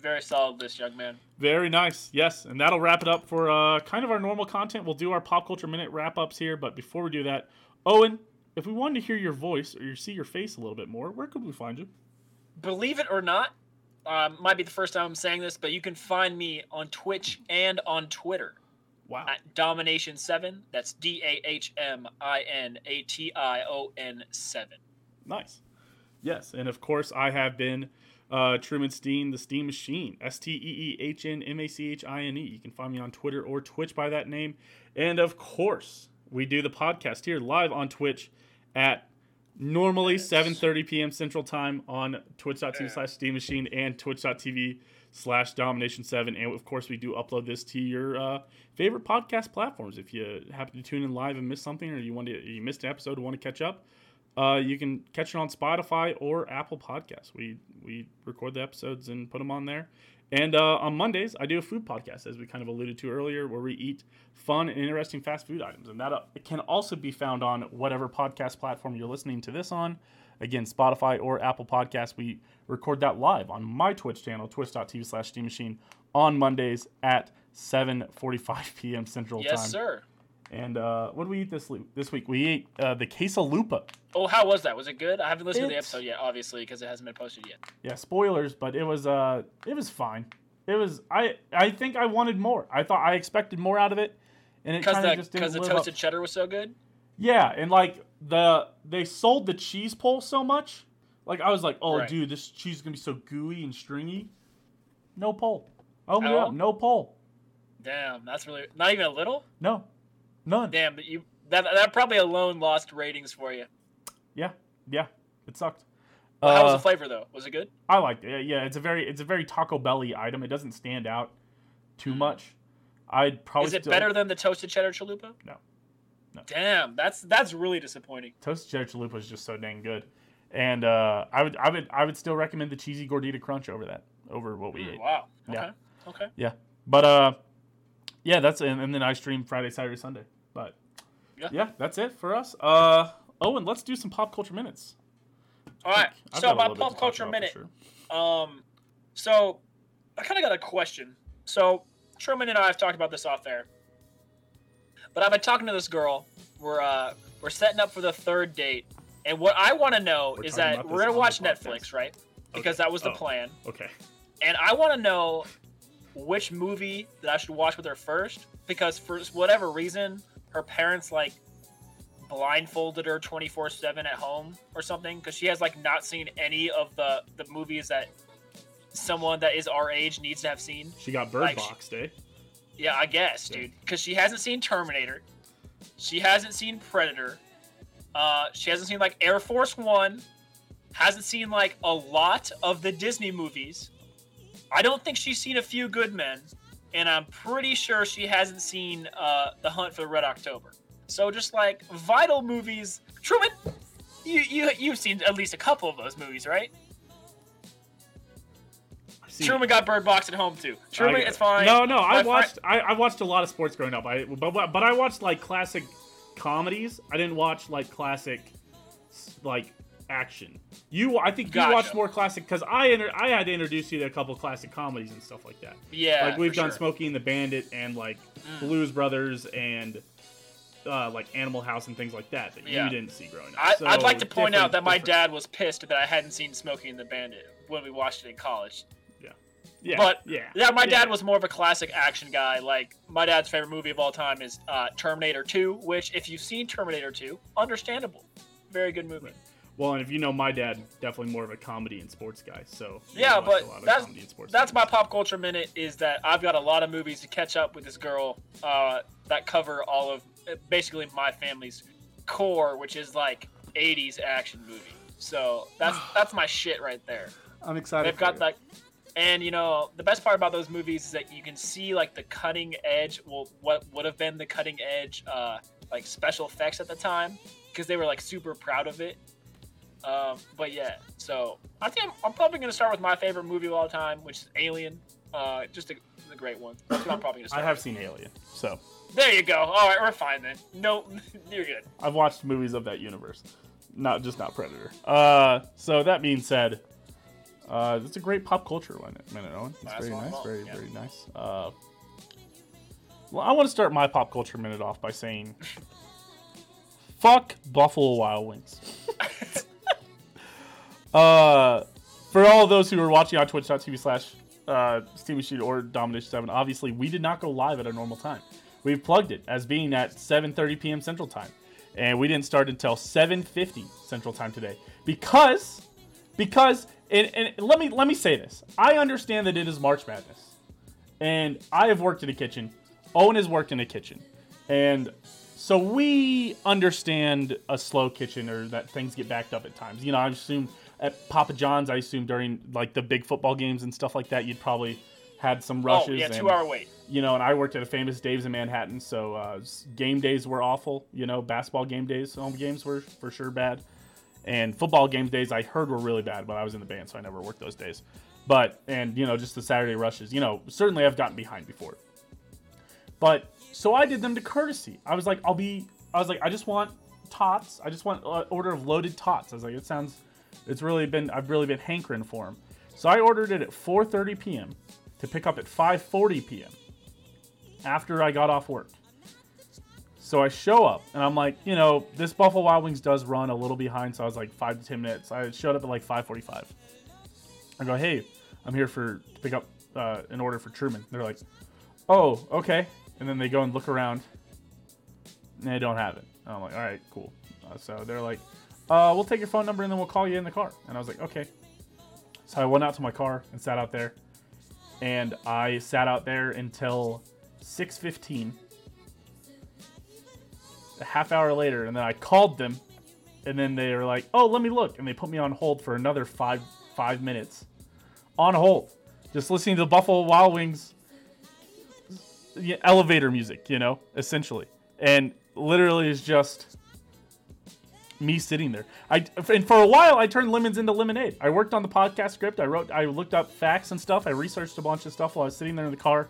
Very solid list, young man. Very nice. Yes. And that'll wrap it up for uh, kind of our normal content. We'll do our pop culture minute wrap ups here. But before we do that, Owen, if we wanted to hear your voice or see your face a little bit more, where could we find you? Believe it or not, um, might be the first time I'm saying this, but you can find me on Twitch and on Twitter. Wow. at Dahmination Seven. That's D A H M I N A T I O N Seven. Nice. Yes, and of course I have been uh, Truman Steen, the Steen Machine, S T E E H N M A C H I N E. You can find me on Twitter or Twitch by that name, and of course we do the podcast here live on Twitch at normally Yes. 7:30 p.m. Central Time on Twitch.tv Yeah. slash Steen Machine and Twitch.tv slash Dahmination Seven, and of course we do upload this to your uh, favorite podcast platforms. If you happen to tune in live and miss something, or you want to you missed an episode and want to catch up, uh, you can catch it on Spotify or Apple Podcasts. We we record the episodes and put them on there. And uh, on Mondays, I do a food podcast, as we kind of alluded to earlier, where we eat fun and interesting fast food items. And that uh, can also be found on whatever podcast platform you're listening to this on. Again, Spotify or Apple Podcasts. We record that live on my Twitch channel, twitch.tv slash Steen Machine, on Mondays at 7.45 p.m. Central Yes, Time. Yes, sir. And uh, what did we eat this, this week? We ate uh, the quesalupa. Oh, how was that? Was it good? I haven't listened to the episode yet, obviously, because it hasn't been posted yet. yeah spoilers but it was uh it was fine it was i i think i wanted more i thought i expected more out of it and it Because kind of the just because didn't the toasted up. cheddar was so good. yeah and like the they sold the cheese pull so much like i was like oh Right. dude this cheese is gonna be so gooey and stringy no pull open At it up all? no pull Damn, that's really not even a little. no none Damn, but you that that probably alone lost ratings for you. yeah yeah it sucked Well, how was Uh, the flavor though? Was it good? I liked it. Yeah, it's a very it's a very Taco Belly item. It doesn't stand out too Mhm. much. I'd probably Is it still, better than the toasted cheddar chalupa? No. No. Damn, that's that's really disappointing. toasted cheddar chalupa is just so dang good, and uh, I would I would I would still recommend the cheesy gordita crunch over that over what we Mm, ate. wow. Okay. Okay. Yeah, but uh, yeah, that's and, and then I stream Friday, Saturday, Sunday. But Yeah. that's it for us. Uh, Owen, let's do some pop culture minutes. All right. I've so my little bit to pop culture minute. sure. Um, so I kind of got a question. So Truman and I have talked about this off air, but I've been talking to this girl. We're uh we're setting up for the third date, and what I want to know We're is that we're gonna watch podcast. Netflix, right? Because Okay. that was the Oh. plan, Okay. and I want to know which movie that I should watch with her first. Because for whatever reason, her parents like blindfolded her 24/7 at home or something because she has like not seen any of the the movies that someone that is our age needs to have seen. She got bird Like, boxed, eh? Yeah, I guess, Yeah. dude, because she hasn't seen Terminator. She hasn't seen Predator. Uh, she hasn't seen like Air Force One. Hasn't seen like a lot of the Disney movies. I don't think she's seen A Few Good Men, and I'm pretty sure she hasn't seen uh, The Hunt for the Red October. So just like vital movies, Truman, you you you've seen at least a couple of those movies, right? See. Truman got Bird Box at home too. Truman, I- it's fine. No, no, I My fri- watched. I, I watched a lot of sports growing up. I but but but I watched like classic comedies. I didn't watch like classic like action. You, I think you Gotcha. watched more classic because I inter- I had to introduce you to a couple classic comedies and stuff like that. Yeah, like we've done sure. Smokey and the Bandit and like Blues Brothers and uh, like Animal House and things like that that Yeah. you didn't see growing up. I, So, I'd like to point out that my different- dad was pissed that I hadn't seen Smokey and the Bandit when we watched it in college. yeah, yeah, but- yeah, Yeah, my yeah. dad was more of a classic action guy. Like my dad's favorite movie of all time is uh, Terminator 2, which if you've seen Terminator 2, understandable, very good movie. Right. Well, and if you know my dad, definitely more of a comedy and sports guy. So Yeah, but that's- That's my pop culture minute. Is that I've got a lot of movies to catch up with this girl uh, that cover all of basically my family's core, which is like 80s action movie. So that's that's my shit right there. I'm excited. They've got like, and you know, the best part about those movies is that you can see like the cutting edge, well, what would have been the cutting edge, uh, like special effects at the time, because they were like super proud of it. Um, but yeah, so I think I'm, I'm probably gonna start with my favorite movie of all time, which is Alien. Uh, just a, a great one. That's what I'm probably gonna I start. have seen Alien, so. There you go. All right, we're fine then. No, you're good. I've watched movies of that universe, not just not Predator. Uh, so that being said, uh, it's a great pop culture one. minute Owen. It's very nice, very yeah. very nice. Uh, well, I want to start my pop culture minute off by saying, "Fuck Buffalo Wild Wings." uh, for all those who are watching on Twitch.tv slash uh, Steamy Shoot or Dahmination Seven, obviously we did not go live at a normal time. We've plugged it as being at 7:30 p.m. Central Time, and we didn't start until 7:50 Central Time today because because and, and let me let me say this. I understand that it is March Madness, and I have worked in a kitchen. Owen has worked in a kitchen, and so we understand a slow kitchen or that things get backed up at times. You know, I assume at Papa John's, I assume during like the big football games and stuff like that, you'd probably had some rushes. oh yeah, and, two hour wait. you know, and I worked at a famous Dave's in Manhattan, so uh, game days were awful. You know, basketball game days, home games were for sure bad, and football game days I heard were really bad. But I was in the band, so I never worked those days. But and you know, just the Saturday rushes. You know, certainly I've gotten behind before. But so I did them to courtesy. I was like, I'll be. I was like, I just want tots. I just want an order of loaded tots. I was like, it sounds. It's really been. I've really been hankering for them. So I ordered it at 4:30 p.m. to pick up at 5:40 p.m. after I got off work. So I show up and I'm like, you know, this Buffalo Wild Wings does run a little behind, so I was like five to ten minutes. I showed up at like 5:45. I go, hey, I'm here for to pick up uh, an order for Truman. They're like, oh, okay. And then they go and look around, and they don't have it. And I'm like, all right, cool. Uh, so they're like, uh, we'll take your phone number and then we'll call you in the car. And I was like, okay. So I went out to my car and sat out there, and I sat out there until 6:15. A half hour later, and then I called them, and then they were like, "Oh, let me look," and they put me on hold for another five five minutes, on hold, just listening to the Buffalo Wild Wings elevator music, you know, essentially, and literally is just me sitting there. I and for a while I turned lemons into lemonade. I worked on the podcast script. I wrote, I looked up facts and stuff. I researched a bunch of stuff while I was sitting there in the car,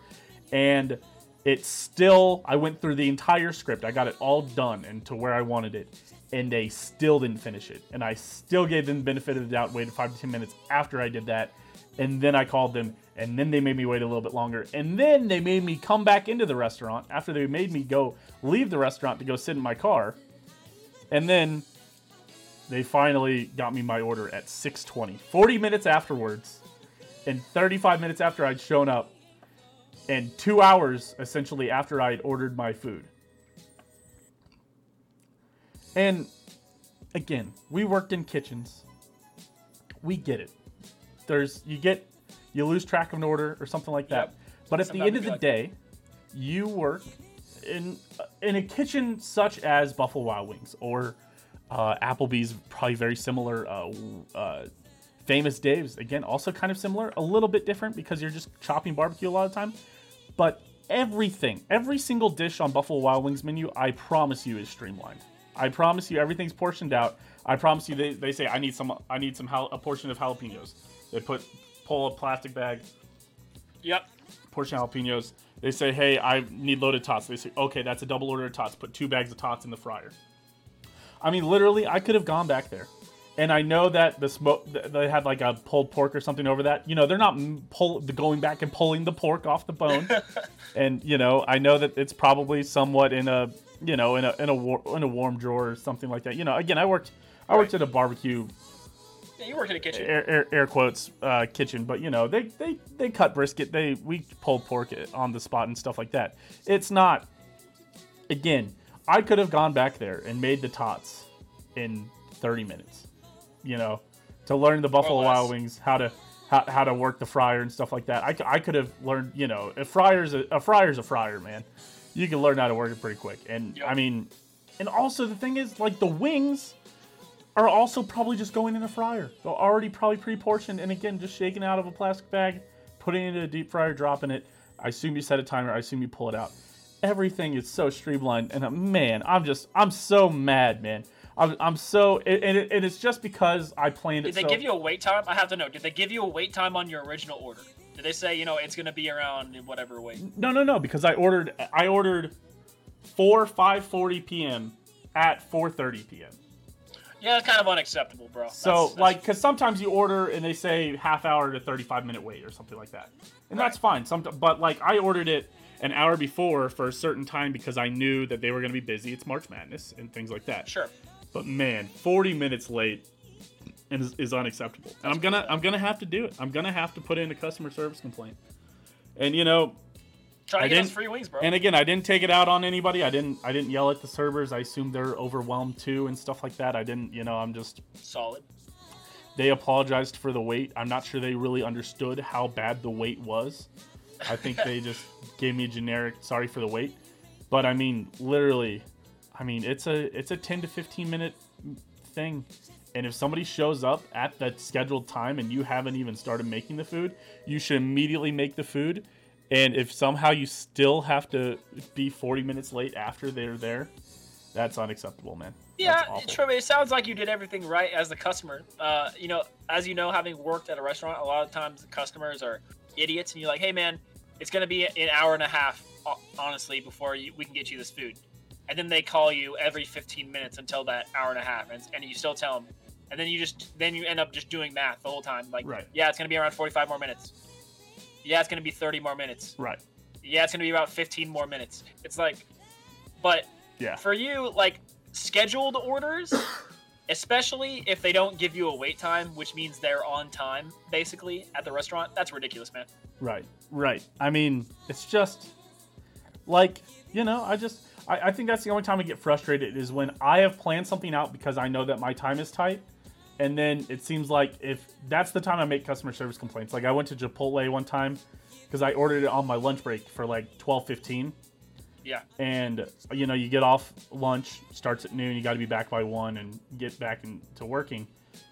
and it still. I went through the entire script. I got it all done and to where I wanted it, and they still didn't finish it. And I still gave them the benefit of the doubt. Waited five to ten minutes after I did that, and then I called them, and then they made me wait a little bit longer, and then they made me come back into the restaurant after they made me go leave the restaurant to go sit in my car, and then they finally got me my order at 6:20. 40 minutes afterwards, and 35 minutes after I'd shown up, and two hours essentially after I'd ordered my food. And again, we worked in kitchens. We get it. There's you get you lose track of an order or something like that. Yep. But at the end of the like- day, you work in in a kitchen such as Buffalo Wild Wings or uh, Applebee's, probably very similar. Uh, uh, Famous Dave's, again, also kind of similar, a little bit different because you're just chopping barbecue a lot of time. But everything, every single dish on Buffalo Wild Wings menu, I promise you, is streamlined. I promise you, everything's portioned out. I promise you, they, they say I need some, I need some jal- a portion of jalapenos. They put pull a plastic bag, Yep. portion of jalapenos. They say, hey, I need loaded tots. They say, okay, that's a double order of tots. Put two bags of tots in the fryer. I mean, literally, I could have gone back there. And I know that the smoke they had like a pulled pork or something over that. You know, they're not pull, going back and pulling the pork off the bone. and you know, I know that it's probably somewhat in a, you know, in a in a war, in a warm drawer or something like that. You know, again, I worked I worked at a barbecue Yeah, you worked in a kitchen. air, air, air quotes uh, kitchen, but you know they, they they cut brisket, they we pulled pork on the spot and stuff like that. It's not. Again, I could have gone back there and made the tots in 30 minutes. You know, to learn the Buffalo. Wild Wings how to how, how to work the fryer and stuff like that. I, I could have learned. You know, a fryer's a, a fryer's a fryer, man. You can learn how to work it pretty quick. And Yep. I mean, and also the thing is, like the wings are also probably just going in a fryer. They're already probably pre-portioned, and again, just shaking out of a plastic bag, putting it into a deep fryer, dropping it. I assume you set a timer. I assume you pull it out. Everything is so streamlined, and uh, man, I'm just, I'm so mad, man. I'm, I'm so, and, and, it, and it's just because I planned Did it. Did they so, give you a wait time? I have to know. Did they give you a wait time on your original order? Did they say, you know, it's going to be around whatever wait? No, no, no, because I ordered, I ordered, four 5:40 p.m. at 4:30 p.m. Yeah, that's kind of unacceptable, bro. So, That's- that's- like, because sometimes you order and they say half hour to 35 minute wait or something like that. And that's fine. Some, but, like, I ordered it an hour before for a certain time because I knew that they were going to be busy. It's March Madness and things like that. sure. But, man, 40 minutes late is, is unacceptable. And I'm going to, I'm going to have to do it. I'm going to have to put in a customer service complaint. And, you know, Try to get free wings, bro. and again, I didn't take it out on anybody. I didn't, I didn't yell at the servers. I assume they're overwhelmed too and stuff like that. I didn't, you know, I'm just, Solid. they apologized for the wait. I'm not sure they really understood how bad the wait was. I think they just gave me a generic sorry for the wait. But I mean, literally, I mean, it's a it's a 10 to 15 minute thing. And if somebody shows up at that scheduled time and you haven't even started making the food, you should immediately make the food. And if somehow you still have to be 40 minutes late after they're there, that's unacceptable, man. Yeah. Trevor, it sounds like you did everything right as the customer. Uh, you know, as you know, having worked at a restaurant, a lot of times the customers are idiots, and you're like, "Hey, man, it's gonna be an hour and a half, honestly, before you, we can get you this food." And then they call you every 15 minutes until that hour and a half, and, and you still tell them, and then you just then you end up just doing math the whole time, like, Right. "Yeah, it's gonna be around 45 more minutes. Yeah, it's gonna be 30 more minutes. Right. Yeah, it's gonna be about 15 more minutes." It's like, but Yeah. for you, like scheduled orders, especially if they don't give you a wait time, which means they're on time, basically at the restaurant, that's ridiculous, man. Right, right. I mean, it's just like you know. I just I, I think that's the only time I get frustrated is when I have planned something out because I know that my time is tight, and then it seems like if that's the time I make customer service complaints. Like I went to Chipotle one time because I ordered it on my lunch break for like twelve fifteen, Yeah. and you know you get off lunch starts at noon. You got to be back by one and get back into working.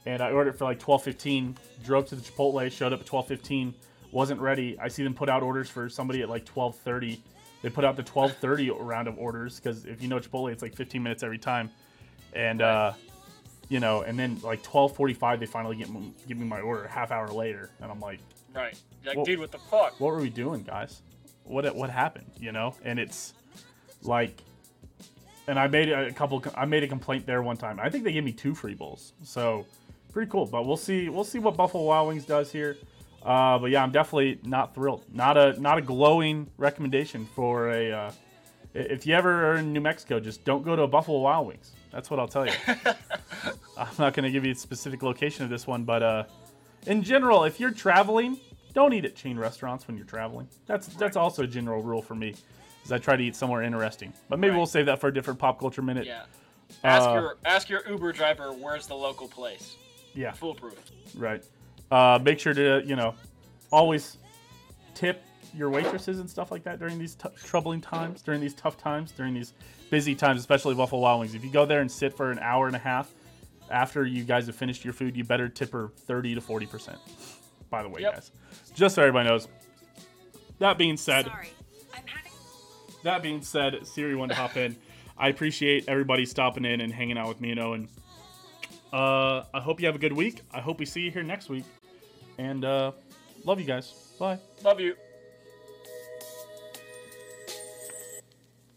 And I ordered for like twelve fifteen. Drove to the Chipotle, showed up at twelve fifteen. Wasn't ready. I see them put out orders for somebody at like twelve thirty, They put out the 12:30 round of orders because if you know Chipotle, it's like 15 minutes every time, and uh, you know, and then like 12:45 they finally get give me my order a half hour later, and I'm like, Right. You're like, Well- dude, what the fuck? what were we doing, guys? What what happened? You know, and it's like, and I made a couple. I made a complaint there one time. I think they gave me two free bowls, so pretty cool. But we'll see. We'll see what Buffalo Wild Wings does here. Uh, but yeah, I'm definitely not thrilled. Not a not a glowing recommendation for a. Uh, if you ever are in New Mexico, just don't go to a Buffalo Wild Wings. That's what I'll tell you. I'm not going to give you a specific location of this one, but uh, in general, if you're traveling, don't eat at chain restaurants when you're traveling. That's that's also a general rule for me, is I try to eat somewhere interesting. But maybe Right. we'll save that for a different pop culture minute. Yeah. Ask Uh, your ask your Uber driver where's the local place. Yeah, Foolproof. right. Uh, make sure to you know always tip your waitresses and stuff like that during these t- troubling times, during these tough times, during these busy times, especially Buffalo Wild Wings. If you go there and sit for an hour and a half after you guys have finished your food, you better tip her 30 to 40 percent. By the way, Yep. guys, just so everybody knows. That being said, Sorry, I'm having. That being said, Siri wanted to hop in. I appreciate everybody stopping in and hanging out with me and Owen. Uh, I hope you have a good week. I hope we see you here next week. And uh, love you guys. Bye. Love you.